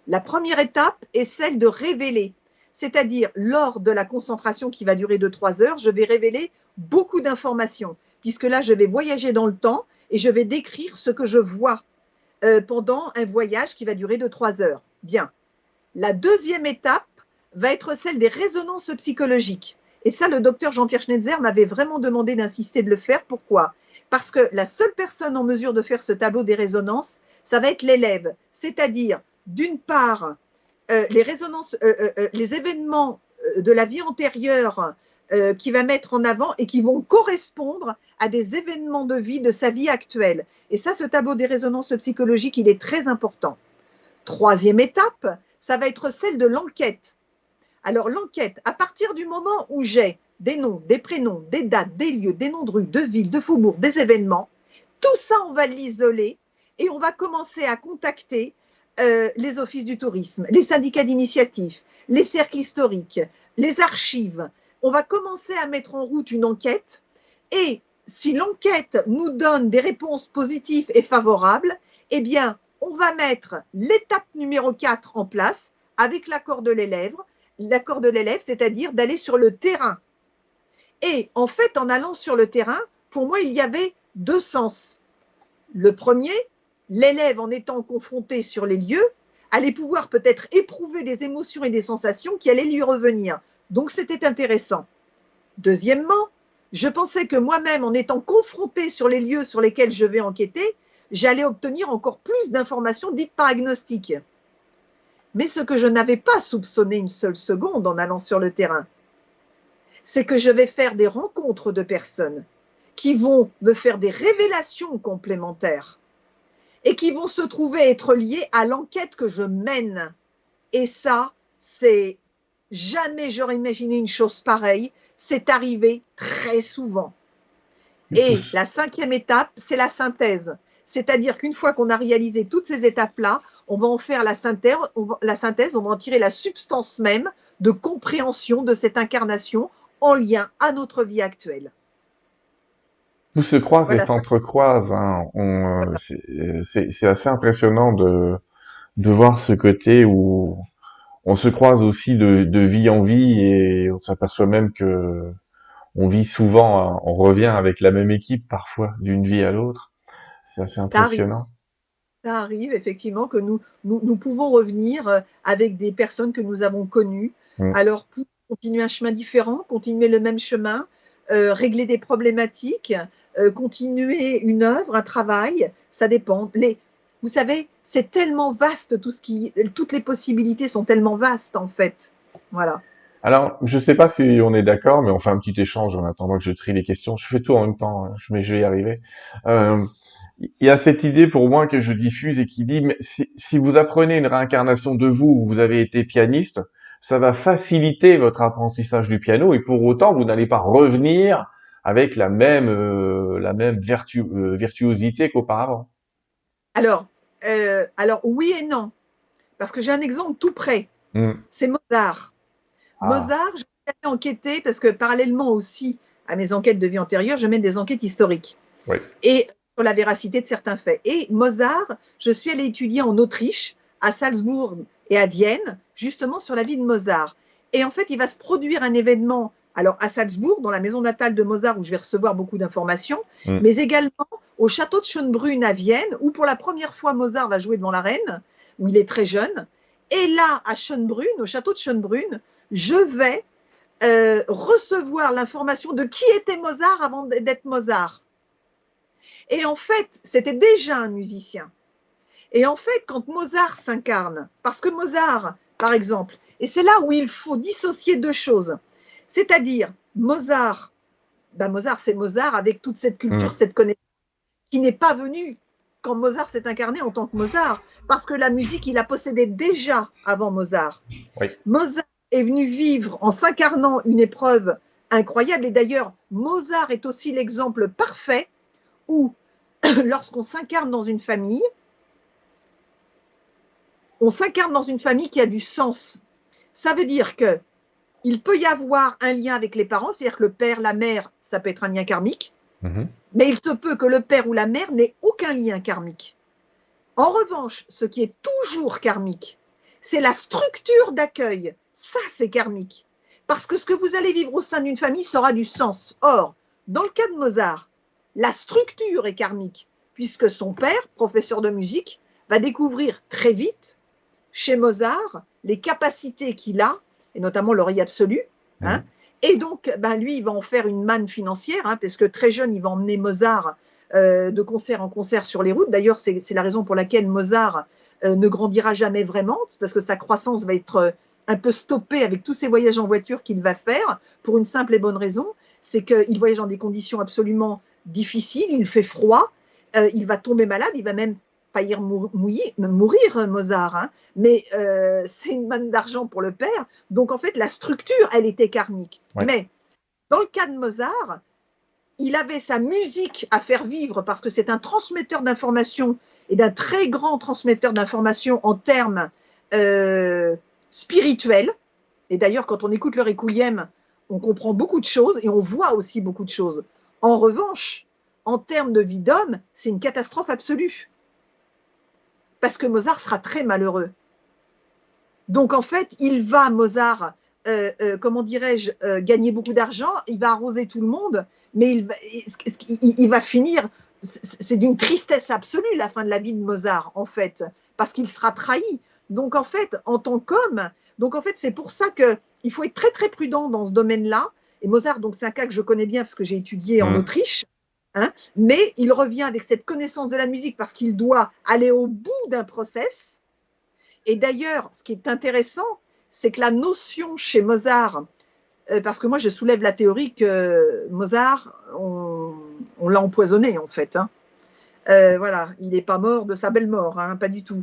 La première étape est celle de révéler, c'est-à-dire lors de la concentration qui va durer de trois heures, je vais révéler beaucoup d'informations, puisque là, je vais voyager dans le temps et je vais décrire ce que je vois euh, pendant un voyage qui va durer de trois heures. Bien. La deuxième étape va être celle des résonances psychologiques. Et ça, le docteur Jean-Pierre Schneider m'avait vraiment demandé d'insister de le faire. Pourquoi? Parce que la seule personne en mesure de faire ce tableau des résonances, ça va être l'élève. C'est-à-dire, d'une part, euh, les résonances, euh, euh, les événements de la vie antérieure qui va mettre en avant et qui vont correspondre à des événements de vie de sa vie actuelle. Et ça, ce tableau des résonances psychologiques, il est très important. Troisième étape, ça va être celle de l'enquête. Alors l'enquête, à partir du moment où j'ai des noms, des prénoms, des dates, des lieux, des noms de rues, de villes, de faubourgs, des événements, tout ça, on va l'isoler et on va commencer à contacter euh, les offices du tourisme, les syndicats d'initiative, les cercles historiques, les archives. On va commencer à mettre en route une enquête et si l'enquête nous donne des réponses positives et favorables, eh bien, on va mettre l'étape numéro 4 en place avec l'accord de l'élève, l'accord de l'élève, c'est-à-dire d'aller sur le terrain. Et en fait, en allant sur le terrain, pour moi, il y avait deux sens. Le premier, l'élève, en étant confronté sur les lieux, allait pouvoir peut-être éprouver des émotions et des sensations qui allaient lui revenir. Donc, c'était intéressant. Deuxièmement, je pensais que moi-même, en étant confronté sur les lieux sur lesquels je vais enquêter, j'allais obtenir encore plus d'informations dites par agnostique. Mais ce que je n'avais pas soupçonné une seule seconde en allant sur le terrain, c'est que je vais faire des rencontres de personnes qui vont me faire des révélations complémentaires et qui vont se trouver être liées à l'enquête que je mène. Et ça, c'est jamais j'aurais imaginé une chose pareille. C'est arrivé très souvent. Et la cinquième étape, c'est la synthèse. C'est-à-dire qu'une fois qu'on a réalisé toutes ces étapes-là, on va en faire la synthèse, on va, la synthèse, on va en tirer la substance même de compréhension de cette incarnation en lien à notre vie actuelle. Tout se croise et s'entrecroise. Hein. Euh, c'est assez impressionnant de, de voir ce côté où on se croise aussi de, de vie en vie et on s'aperçoit même que on vit souvent, hein, on revient avec la même équipe parfois d'une vie à l'autre. C'est assez impressionnant ça arrive effectivement que nous, nous, pouvons revenir euh, avec des personnes que nous avons connues. Mm. Alors, pour continuer un chemin différent, continuer le même chemin, euh, régler des problématiques, euh, continuer une œuvre, un travail, ça dépend. Les, vous savez, c'est tellement vaste tout ce qui, toutes les possibilités sont tellement vastes en fait. Voilà. Alors, je ne sais pas si on est d'accord, mais on fait un petit échange en attendant que je trie les questions. Je fais tout en même temps, hein, mais je vais y arriver. Euh, il y a cette idée pour moi que je diffuse et qui dit, mais si, vous apprenez une réincarnation de vous où vous avez été pianiste, ça va faciliter votre apprentissage du piano et pour autant, vous n'allez pas revenir avec la même, euh, la même euh, virtuosité qu'auparavant. Alors, euh, alors, oui et non. Parce que j'ai un exemple tout près. Hmm. C'est Mozart. Ah. Mozart, je vais enquêter parce que parallèlement aussi à mes enquêtes de vie antérieure, je mène des enquêtes historiques. Oui. Et sur la véracité de certains faits. Et Mozart, je suis allée étudier en Autriche, à Salzbourg et à Vienne, justement sur la vie de Mozart. Et en fait, il va se produire un événement, alors à Salzbourg, dans la maison natale de Mozart, où je vais recevoir beaucoup d'informations, mm. mais également au château de Schönbrunn à Vienne, où pour la première fois Mozart va jouer devant la reine, où il est très jeune. Et là, à Schönbrunn, au château de Schönbrunn, je vais euh, recevoir l'information de qui était Mozart avant d'être Mozart. Et en fait, c'était déjà un musicien. Et en fait, quand Mozart s'incarne, parce que Mozart, par exemple, et c'est là où il faut dissocier deux choses, c'est-à-dire Mozart, ben Mozart c'est Mozart avec toute cette culture, mm. cette connaissance, qui n'est pas venue quand Mozart s'est incarné en tant que Mozart, parce que la musique, il la possédait déjà avant Mozart. Mozart est venu vivre en s'incarnant une épreuve incroyable, et d'ailleurs, Mozart est aussi l'exemple parfait où, lorsqu'on s'incarne dans une famille, on s'incarne dans une famille qui a du sens. Ça veut dire que il peut y avoir un lien avec les parents, c'est-à-dire que le père, la mère, ça peut être un lien karmique, Mhm. mais il se peut que le père ou la mère n'ait aucun lien karmique. En revanche, ce qui est toujours karmique, c'est la structure d'accueil. Ça, c'est karmique. Parce que ce que vous allez vivre au sein d'une famille sera du sens. Or, dans le cas de Mozart, la structure est karmique, puisque son père, professeur de musique, va découvrir très vite chez Mozart les capacités qu'il a, et notamment l'oreille absolue. hein. Et donc, ben, lui, il va en faire une manne financière, hein, parce que très jeune, il va emmener Mozart euh, de concert en concert sur les routes. D'ailleurs, c'est la raison pour laquelle Mozart euh, ne grandira jamais vraiment, parce que sa croissance va être euh, un peu stoppée avec tous ces voyages en voiture qu'il va faire, pour une simple et bonne raison, c'est qu'il voyage dans des conditions absolument difficiles, il fait froid, il va tomber malade, il va même faillir mouiller- mourir, Mozart, hein. mais euh, c'est une manne d'argent pour le père. Donc en fait, la structure, elle était karmique. Ouais. Mais dans le cas de Mozart, il avait sa musique à faire vivre parce que c'est un transmetteur d'informations et d'un très grand transmetteur d'informations en termes euh, spirituels. Et d'ailleurs, quand on écoute le Requiem, on comprend beaucoup de choses et on voit aussi beaucoup de choses. En revanche, en termes de vie d'homme, c'est une catastrophe absolue. Parce que Mozart sera très malheureux. Donc en fait, il va, Mozart, euh, euh, comment dirais-je, euh, gagner beaucoup d'argent, il va arroser tout le monde, mais il va, il, il va finir, c'est d'une tristesse absolue la fin de la vie de Mozart, en fait, parce qu'il sera trahi. Donc en fait, en tant qu'homme, donc en fait, c'est pour ça que il faut être très très prudent dans ce domaine-là. Et Mozart, donc c'est un cas que je connais bien parce que j'ai étudié en Mhm. Autriche. Hein, mais il revient avec cette connaissance de la musique parce qu'il doit aller au bout d'un process. Et d'ailleurs, ce qui est intéressant, c'est que la notion chez Mozart, euh, parce que moi je soulève la théorie que Mozart, on, on l'a empoisonné en fait. hein. Euh, voilà, il n'est pas mort de sa belle mort, hein, pas du tout.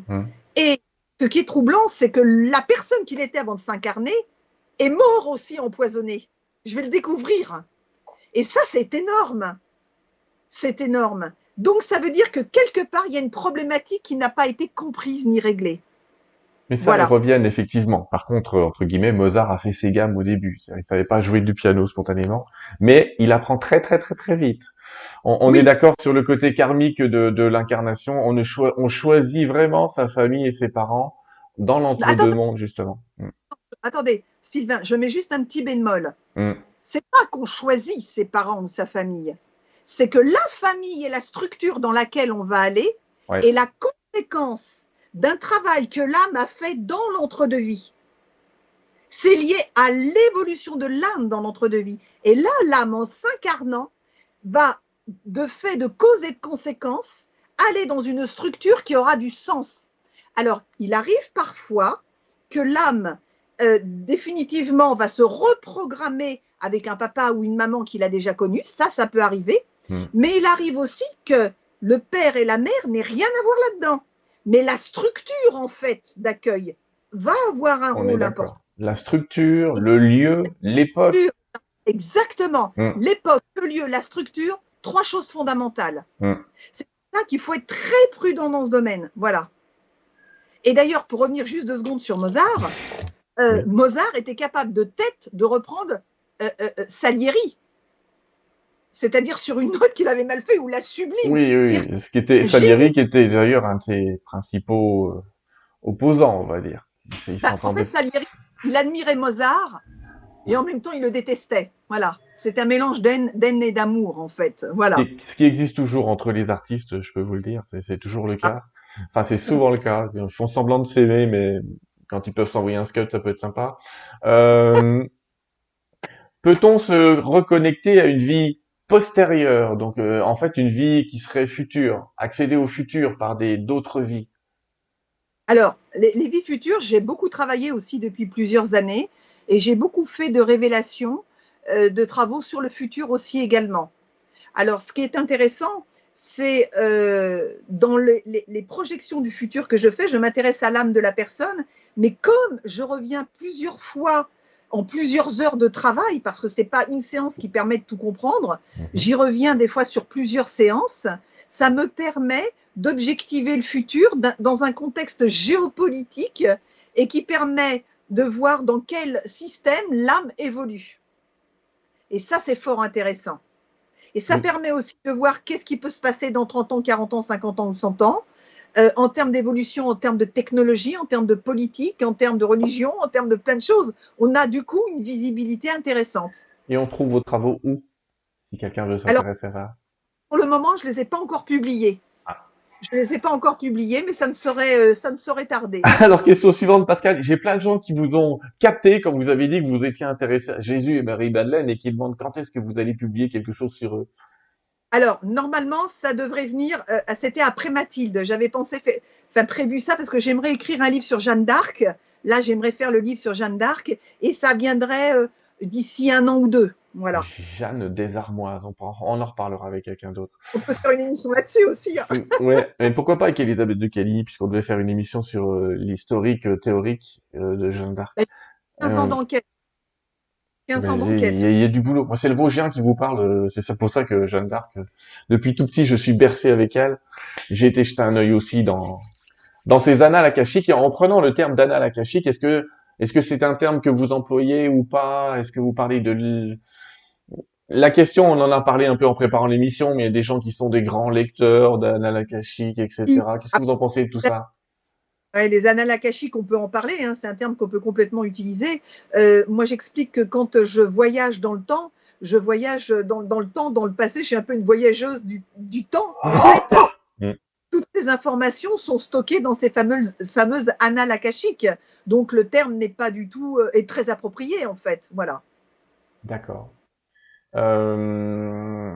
Et ce qui est troublant, c'est que la personne qu'il était avant de s'incarner est mort aussi empoisonné. Je vais le découvrir. Et ça, c'est énorme. C'est énorme. Donc, ça veut dire que quelque part, il y a une problématique qui n'a pas été comprise ni réglée. Mais ça, Voilà. ils reviennent effectivement. Par contre, entre guillemets, Mozart a fait ses gammes au début. Il savait pas jouer du piano spontanément, mais il apprend très très très très vite. On, on Oui. est d'accord sur le côté karmique de, de l'incarnation. On, ne choi- on choisit vraiment sa famille et ses parents dans l'entre-deux Attends. mondes justement. Mm. Attendez, Sylvain, je mets juste un petit bémol. Mm. C'est pas qu'on choisit ses parents ou sa famille. C'est que la famille et la structure dans laquelle on va aller Ouais. est la conséquence d'un travail que l'âme a fait dans l'entre-deux-vie. C'est lié à l'évolution de l'âme dans l'entre-deux-vie. Et là, l'âme, en s'incarnant, va, de fait de cause et de conséquence, aller dans une structure qui aura du sens. Alors, il arrive parfois que l'âme, euh, définitivement, va se reprogrammer avec un papa ou une maman qu'il a déjà connu. Ça, ça peut arriver. Mm. Mais il arrive aussi que le père et la mère n'aient rien à voir là-dedans. Mais la structure, en fait, d'accueil va avoir un On rôle important. La structure, le lieu, l'époque. Exactement. Mm. L'époque, le lieu, la structure, trois choses fondamentales. Mm. C'est pour ça qu'il faut être très prudent dans ce domaine. Voilà. Et d'ailleurs, pour revenir juste deux secondes sur Mozart, euh. Mozart était capable de tête de reprendre euh, euh, Salieri. C'est-à-dire sur une note qu'il avait mal fait ou la sublime. Oui, oui, oui. Ce qui était Salieri, qui était d'ailleurs un de ses principaux euh, opposants, on va dire. Il Bah, en fait, Salieri, il admirait Mozart et en même temps, il le détestait. Voilà. C'est un mélange d'haine et d'amour, en fait. Voilà. Ce qui existe toujours entre les artistes, je peux vous le dire, c'est c'est toujours le cas. Enfin, c'est souvent le cas. Ils font semblant de s'aimer, mais quand ils peuvent s'envoyer un scud, ça peut être sympa. Euh, Peut-on se reconnecter à une vie postérieure, donc euh, en fait une vie qui serait future, accéder au futur par des d'autres vies Alors, les, vies futures, j'ai beaucoup travaillé aussi depuis plusieurs années et j'ai beaucoup fait de révélations, euh, de travaux sur le futur aussi également. Alors, ce qui est intéressant, c'est euh, dans les projections du futur que je fais, je m'intéresse à l'âme de la personne, mais comme je reviens plusieurs fois en plusieurs heures de travail, parce que c'est pas une séance qui permet de tout comprendre, j'y reviens des fois sur plusieurs séances, ça me permet d'objectiver le futur dans un contexte géopolitique et qui permet de voir dans quel système l'âme évolue. Et ça, c'est fort intéressant. Et ça permet aussi de voir qu'est-ce qui peut se passer dans 30 ans, 40 ans, 50 ans ou 100 ans, euh, en termes d'évolution, en termes de technologie, en termes de politique, en termes de religion, en termes de plein de choses. On a du coup une visibilité intéressante. Et on trouve vos travaux où Si quelqu'un veut s'intéresser à ça? Pour le moment, je ne les ai pas encore publiés. Je ne les ai pas encore publiés, mais ça me serait, euh, ça me serait tardé. Alors, question suivante, Pascal. J'ai plein de gens qui vous ont capté quand vous avez dit que vous étiez intéressé à Jésus et Marie Madeleine et qui demandent quand est-ce que vous allez publier quelque chose sur eux? Alors, normalement, ça devrait venir, euh, c'était après Mathilde. J'avais pensé, fait, enfin, prévu ça parce que j'aimerais écrire un livre sur Jeanne d'Arc. Là, j'aimerais faire le livre sur Jeanne d'Arc et ça viendrait euh, d'ici un an ou deux. Voilà. Jeanne désarmoise, on, on en reparlera avec quelqu'un d'autre. On peut faire une émission là-dessus aussi. Hein. ouais, mais pourquoi pas avec Elisabeth de Cali, puisqu'on devait faire une émission sur euh, l'historique théorique de Jeanne d'Arc. 15 ans d'enquête. 15 ans d'enquête. Il y, a du boulot. Moi, c'est le Vosgien qui vous parle. C'est ça pour ça que Jeanne d'Arc, depuis tout petit, je suis bercé avec elle. J'ai été jeter un œil aussi dans dans ces annales akashiques. Et en prenant le terme d'annales akashiques, est-ce que est-ce que c'est un terme que vous employez ou pas? Est-ce que vous parlez de la question, on en a parlé un peu en préparant l'émission, mais il y a des gens qui sont des grands lecteurs d'annales akashiques, etc. Qu'est-ce que vous en pensez de tout ça? Ouais, les annales akashiques, on peut en parler, hein, c'est un terme qu'on peut complètement utiliser. Euh, moi, j'explique que quand je voyage dans le temps, je voyage dans, le temps, dans le passé, je suis un peu une voyageuse du, temps. En fait, mm. toutes ces informations sont stockées dans ces fameuses, fameuses annales akashiques. Donc, le terme n'est pas du tout, euh, est très approprié, en fait. Voilà. D'accord. Euh,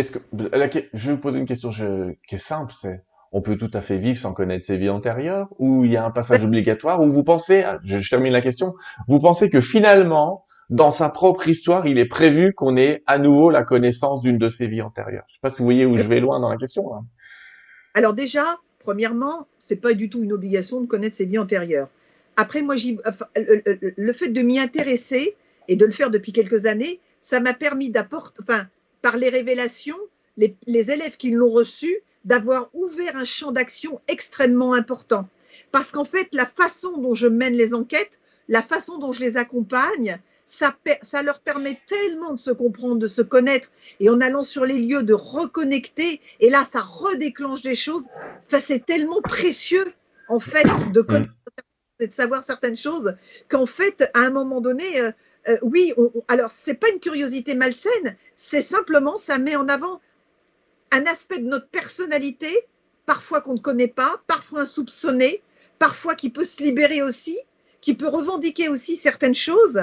est-ce que je vais vous poser une question qui est simple, c'est on peut tout à fait vivre sans connaître ses vies antérieures ou il y a un passage obligatoire ou vous pensez, je, termine la question, vous pensez que finalement dans sa propre histoire, il est prévu qu'on ait à nouveau la connaissance d'une de ses vies antérieures? Je sais pas si vous voyez où je vais loin dans la question. Alors déjà, premièrement, c'est pas du tout une obligation de connaître ses vies antérieures. Après, moi, le fait de m'y intéresser et de le faire depuis quelques années, ça m'a permis d'apporter, enfin, par les révélations, les, élèves qui l'ont reçu, d'avoir ouvert un champ d'action extrêmement important. Parce qu'en fait, la façon dont je mène les enquêtes, la façon dont je les accompagne, ça, ça, leur permet tellement de se comprendre, de se connaître, et en allant sur les lieux, de reconnecter, et là, ça redéclenche des choses. Enfin, c'est tellement précieux, en fait, de connaître de savoir certaines choses qu'en fait, à un moment donné, euh, oui, on, alors c'est pas une curiosité malsaine, c'est simplement ça met en avant un aspect de notre personnalité, parfois qu'on ne connaît pas, parfois insoupçonné, parfois qui peut se libérer aussi, qui peut revendiquer aussi certaines choses,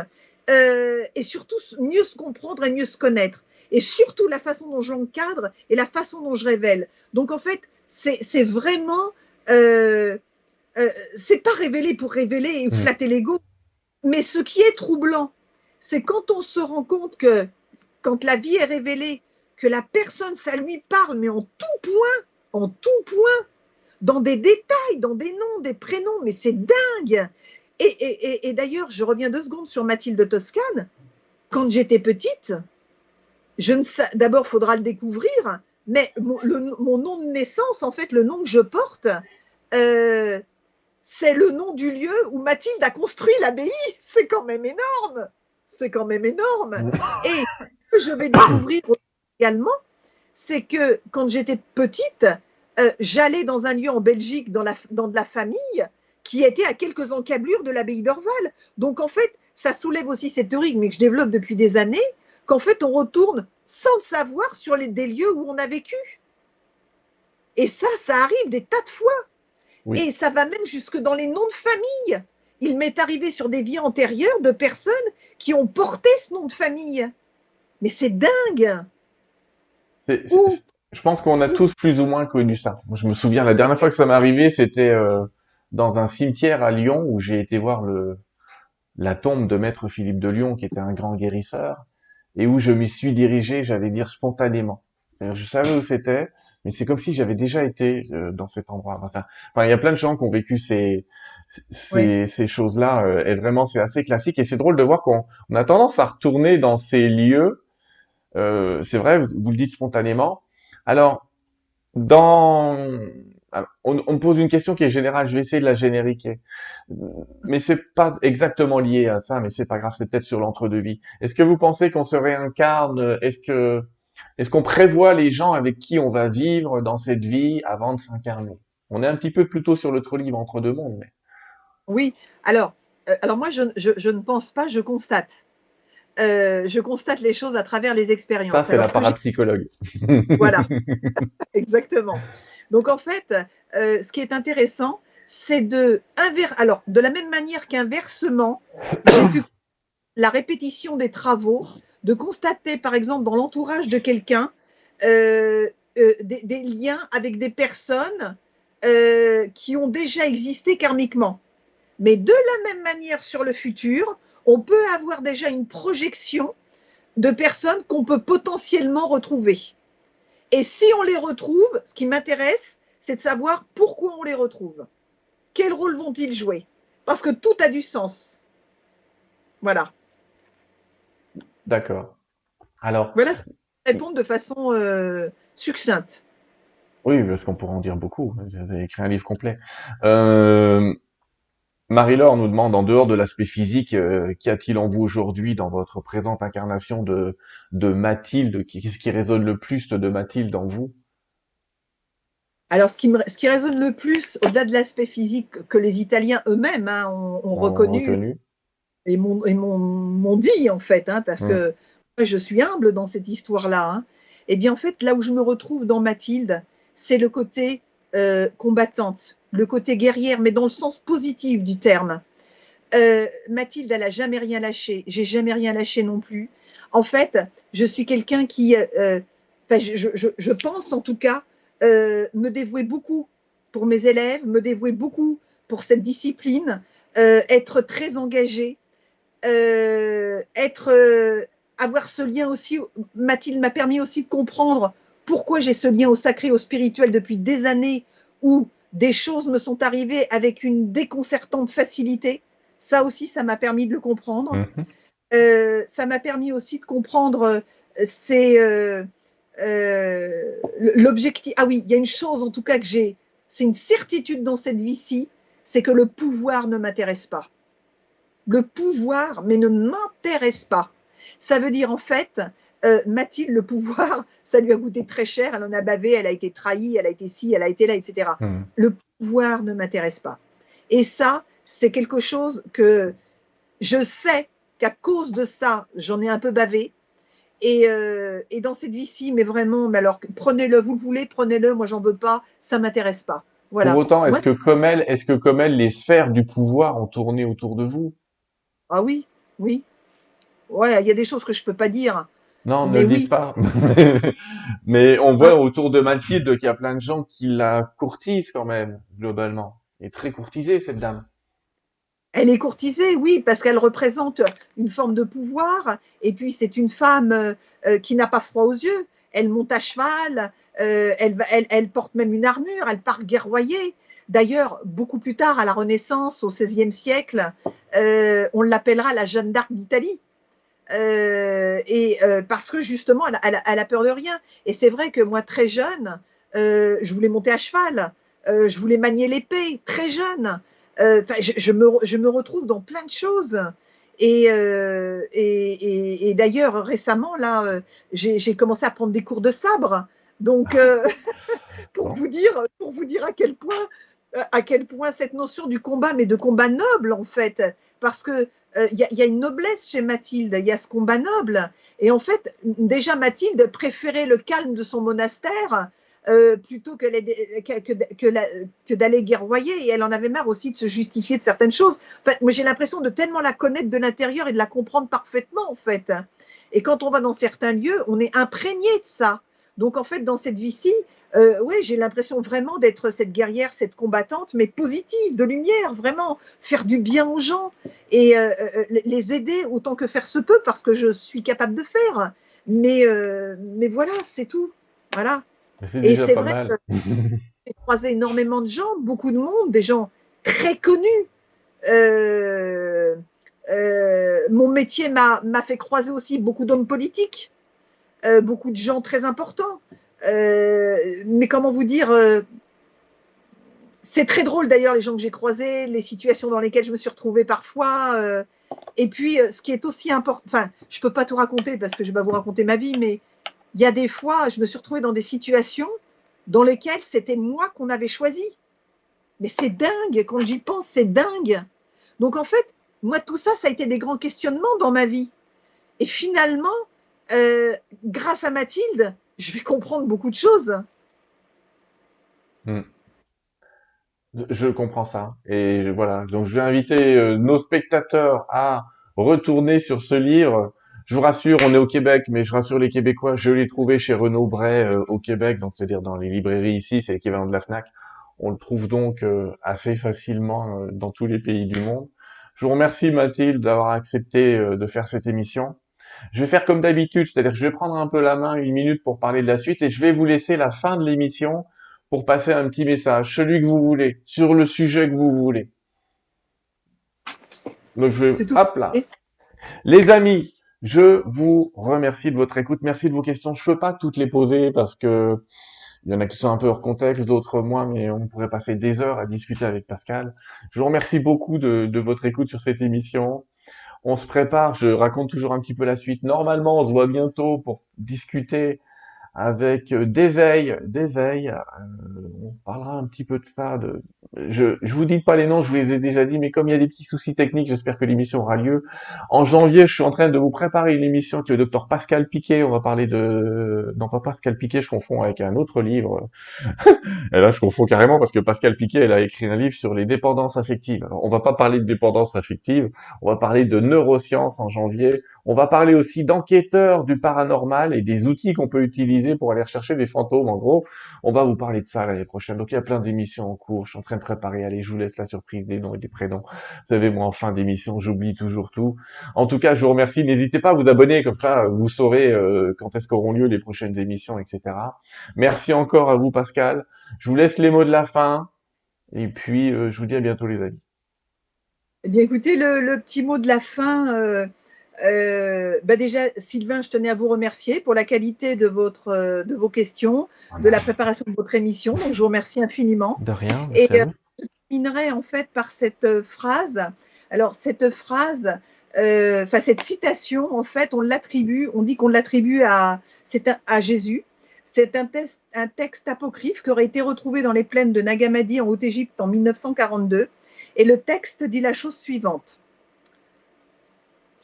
euh, et surtout mieux se comprendre et mieux se connaître. Et surtout la façon dont j'encadre et la façon dont je révèle. Donc en fait, c'est vraiment euh, c'est pas révéler pour révéler et mm. flatter l'ego. Mais ce qui est troublant, c'est quand on se rend compte que quand la vie est révélée, que la personne, ça lui parle, mais en tout point, en tout point, dans des détails, dans des noms, des prénoms, mais c'est dingue. Et, d'ailleurs, je reviens deux secondes sur Mathilde Toscane. Quand j'étais petite, je ne d'abord, faudra le découvrir, mais mon, nom de naissance, en fait, le nom que je porte, euh, c'est le nom du lieu où Mathilde a construit l'abbaye. C'est quand même énorme. C'est quand même énorme. Et ce que je vais découvrir également, c'est que quand j'étais petite, euh, j'allais dans un lieu en Belgique, dans, la, dans de la famille, qui était à quelques encablures de l'abbaye d'Orval. Donc en fait, ça soulève aussi cette théorie, mais que je développe depuis des années, qu'en fait, on retourne sans savoir sur les, des lieux où on a vécu. Et ça, ça arrive des tas de fois. Et ça va même jusque dans les noms de famille. Il m'est arrivé sur des vies antérieures de personnes qui ont porté ce nom de famille. Mais c'est dingue. je pense qu'on a tous plus ou moins connu ça. je me souviens, la dernière fois que ça m'est arrivé, c'était euh, dans un cimetière à Lyon où j'ai été voir le, la tombe de Maître Philippe de Lyon, qui était un grand guérisseur, et où je m'y suis dirigé, j'allais dire spontanément. Je savais où c'était, mais c'est comme si j'avais déjà été euh, dans cet endroit. Enfin, enfin, il y a plein de gens qui ont vécu ces ces, ces choses-là, euh, et vraiment c'est assez classique. Et c'est drôle de voir qu'on on a tendance à retourner dans ces lieux. Euh, c'est vrai, vous, le dites spontanément. Alors, dans on, me pose une question qui est générale, je vais essayer de la génériquer. Mais c'est pas exactement lié à ça, mais c'est pas grave, c'est peut-être sur l'entre-deux-vie. Est-ce que vous pensez qu'on se réincarne? Est-ce que est-ce qu'on prévoit les gens avec qui on va vivre dans cette vie avant de s'incarner? On est un petit peu plutôt sur le livre entre deux mondes, mais. Oui, alors, euh, alors moi je, ne pense pas, je constate. Euh, je constate les choses à travers les expériences. Ça, c'est la parapsychologue. voilà, exactement. Donc en fait, euh, ce qui est intéressant, c'est de alors de la même manière qu'inversement, j'ai pu la répétition des travaux, de constater par exemple dans l'entourage de quelqu'un des, des, liens avec des personnes qui ont déjà existé karmiquement. Mais de la même manière sur le futur, on peut avoir déjà une projection de personnes qu'on peut potentiellement retrouver. Et si on les retrouve, ce qui m'intéresse, c'est de savoir pourquoi on les retrouve. Quel rôle vont-ils jouer? Parce que tout a du sens. Voilà. D'accord. Alors. Voilà ce que je répondre de façon euh, succincte. Oui, parce qu'on pourrait en dire beaucoup. Vous avez écrit un livre complet. Euh, Marie-Laure nous demande, en dehors de l'aspect physique, euh, qu'y a-t-il en vous aujourd'hui dans votre présente incarnation de, de Mathilde? Qu'est-ce qui résonne le plus de Mathilde en vous? Alors, ce qui, ce qui résonne le plus, au-delà de l'aspect physique que les Italiens eux-mêmes hein, ont, reconnu, et m'ont dit, en fait, hein, parce que moi, je suis humble dans cette histoire-là, hein, eh bien, en fait, là où je me retrouve dans Mathilde, c'est le côté euh, combattante, le côté guerrière, mais dans le sens positif du terme. Euh, Mathilde, elle n'a jamais rien lâché. J'ai jamais rien lâché non plus. En fait, je suis quelqu'un qui, euh, je, pense en tout cas, me dévouer beaucoup pour mes élèves, me dévouer beaucoup pour cette discipline, être très engagée, être, avoir ce lien aussi. Mathilde m'a permis aussi de comprendre pourquoi j'ai ce lien au sacré, au spirituel depuis des années où des choses me sont arrivées avec une déconcertante facilité. Ça aussi, ça m'a permis de le comprendre. Mhm. Euh, ça m'a permis aussi de comprendre euh, c'est euh, l'objectif. Ah oui, il y a une chose en tout cas que j'ai, c'est une certitude dans cette vie-ci, c'est que le pouvoir ne m'intéresse pas. Le pouvoir, mais ne m'intéresse pas. Ça veut dire en fait, euh, Mathilde, le pouvoir, ça lui a coûté très cher, elle en a bavé, elle a été trahie, elle a été ci, elle a été là, etc. Hmm. Le pouvoir ne m'intéresse pas. Et ça, c'est quelque chose que je sais qu'à cause de ça, j'en ai un peu bavé. Et, euh, dans cette vie-ci, mais vraiment, mais alors prenez-le, vous le voulez, prenez-le, moi j'en veux pas, ça m'intéresse pas. Voilà. Pour autant, est-ce que comme elle, est-ce que comme elle, les sphères du pouvoir ont tourné autour de vous? Ah oui, oui. Ouais, il y a des choses que je peux pas dire. Non, ne le dites pas. Mais on voit autour de Mathilde qu'il y a plein de gens qui la courtisent quand même, globalement. Elle est très courtisée, cette dame. Elle est courtisée, oui, parce qu'elle représente une forme de pouvoir. Et puis, c'est une femme euh, qui n'a pas froid aux yeux. Elle monte à cheval, euh, elle, elle, porte même une armure, elle part guerroyer. D'ailleurs, beaucoup plus tard, à la Renaissance, au XVIe siècle, euh, on l'appellera la Jeanne d'Arc d'Italie euh, et euh, parce que justement, elle, a peur de rien. Et c'est vrai que moi, très jeune, je voulais monter à cheval, je voulais manier l'épée, très jeune. Je, me, je, me, retrouve dans plein de choses. Et, et, et, d'ailleurs, récemment, là, j'ai commencé à prendre des cours de sabre. Donc, pour, vous dire, pour vous dire à quel point à quel point cette notion du combat, mais de combat noble en fait, parce que euh, il y, a une noblesse chez Mathilde, il y a ce combat noble. Et en fait, déjà Mathilde préférait le calme de son monastère euh, plutôt que, que, d'aller guerroyer. Et elle en avait marre aussi de se justifier de certaines choses. En moi, j'ai l'impression de tellement la connaître de l'intérieur et de la comprendre parfaitement, en fait. Et quand on va dans certains lieux, on est imprégné de ça. Donc, en fait, dans cette vie-ci, euh, oui, j'ai l'impression vraiment d'être cette guerrière, cette combattante, mais positive, de lumière, vraiment, faire du bien aux gens et euh, euh, les aider autant que faire se peut, parce que je suis capable de faire. Mais, mais voilà, c'est tout. Voilà. Et c'est vrai que j'ai croisé énormément de gens, beaucoup de monde, des gens très connus. mon métier m'a fait croiser aussi beaucoup d'hommes politiques, beaucoup de gens très importants. Euh, mais comment vous dire, euh, c'est très drôle d'ailleurs les gens que j'ai croisés, les situations dans lesquelles je me suis retrouvée parfois. Euh, et puis, euh, ce qui est aussi important, enfin, je peux pas tout raconter parce que je vais pas vous raconter ma vie, mais il y a des fois, je me suis retrouvée dans des situations dans lesquelles c'était moi qu'on avait choisi. Mais c'est dingue, quand j'y pense, c'est dingue. Donc en fait, moi, tout ça, ça a été des grands questionnements dans ma vie. Et finalement, euh, grâce à Mathilde, je vais comprendre beaucoup de choses. Hmm. Je comprends ça. Et voilà. Donc, je vais inviter euh, nos spectateurs à retourner sur ce livre. Je vous rassure, on est au Québec, mais je rassure les Québécois, je l'ai trouvé chez Renaud Bray euh, au Québec, donc c'est-à-dire dans les librairies ici, c'est l'équivalent de la Fnac. On le trouve donc assez facilement dans tous les pays du monde. Je vous remercie Mathilde d'avoir accepté de faire cette émission. Je vais faire comme d'habitude, c'est-à-dire que je vais prendre un peu la main une minute pour parler de la suite et je vais vous laisser la fin de l'émission pour passer un petit message, celui que vous voulez, sur le sujet que vous voulez. Donc je vais, hop là. Les amis, je vous remercie de votre écoute, merci de vos questions. Je peux pas toutes les poser parce que il y en a qui sont un peu hors contexte, d'autres moins, mais on pourrait passer des heures à discuter avec Pascal. Je vous remercie beaucoup de, de votre écoute sur cette émission. On se prépare, je raconte toujours un petit peu la suite. Normalement, on se voit bientôt pour discuter avec euh, d'éveil, d'éveil. Euh, on parlera un petit peu de ça. Je, je vous dis pas les noms, je vous les ai déjà dit, mais comme il y a des petits soucis techniques, j'espère que l'émission aura lieu. En janvier, je suis en train de vous préparer une émission avec le docteur Pascal Piquet. On va parler de, non pas Pascal Piquet, je confonds avec un autre livre. Et là, je confonds carrément parce que Pascal Piquet, elle a écrit un livre sur les dépendances affectives. Alors, on va pas parler de dépendance affective, on va parler de neurosciences en janvier. On va parler aussi d'enquêteurs du paranormal et des outils qu'on peut utiliser pour aller rechercher des fantômes. En gros, on va vous parler de ça l'année prochaine. Donc il y a plein d'émissions en cours. Je suis en train de préparer. Allez, je vous laisse la surprise des noms et des prénoms. Vous savez, moi, en fin d'émission, j'oublie toujours tout. En tout cas, je vous remercie. N'hésitez pas à vous abonner, comme ça, vous saurez euh, quand est-ce qu'auront lieu les prochaines émissions, etc. Merci encore à vous, Pascal. Je vous laisse les mots de la fin. Et puis, euh, je vous dis à bientôt, les amis. Eh bien, écoutez, le, petit mot de la fin. Euh, euh, bah déjà, Sylvain, je tenais à vous remercier pour la qualité de, votre, euh, de vos questions, ah de la préparation de votre émission. Donc, je vous remercie infiniment. De rien. Et euh, je terminerai en fait par cette phrase. Alors, cette phrase, enfin, cette citation, en fait, on l'attribue, on dit qu'on l'attribue à, à Jésus. C'est un, un, texte apocryphe qui aurait été retrouvé dans les plaines de Nagamadi en Haute-Égypte en 1942. Et le texte dit la chose suivante.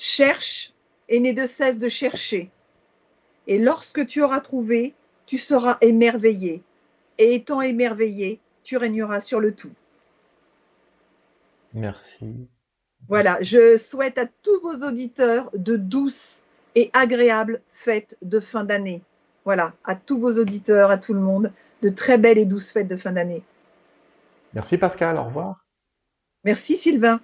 Cherche et n'est de cesse de chercher. Et lorsque tu auras trouvé, tu seras émerveillé. Et étant émerveillé, tu régneras sur le tout. Merci. Voilà, je souhaite à tous vos auditeurs de douces et agréables fêtes de fin d'année. Voilà, à tous vos auditeurs, à tout le monde, de très belles et douces fêtes de fin d'année. Merci Pascal, au revoir. Merci Sylvain.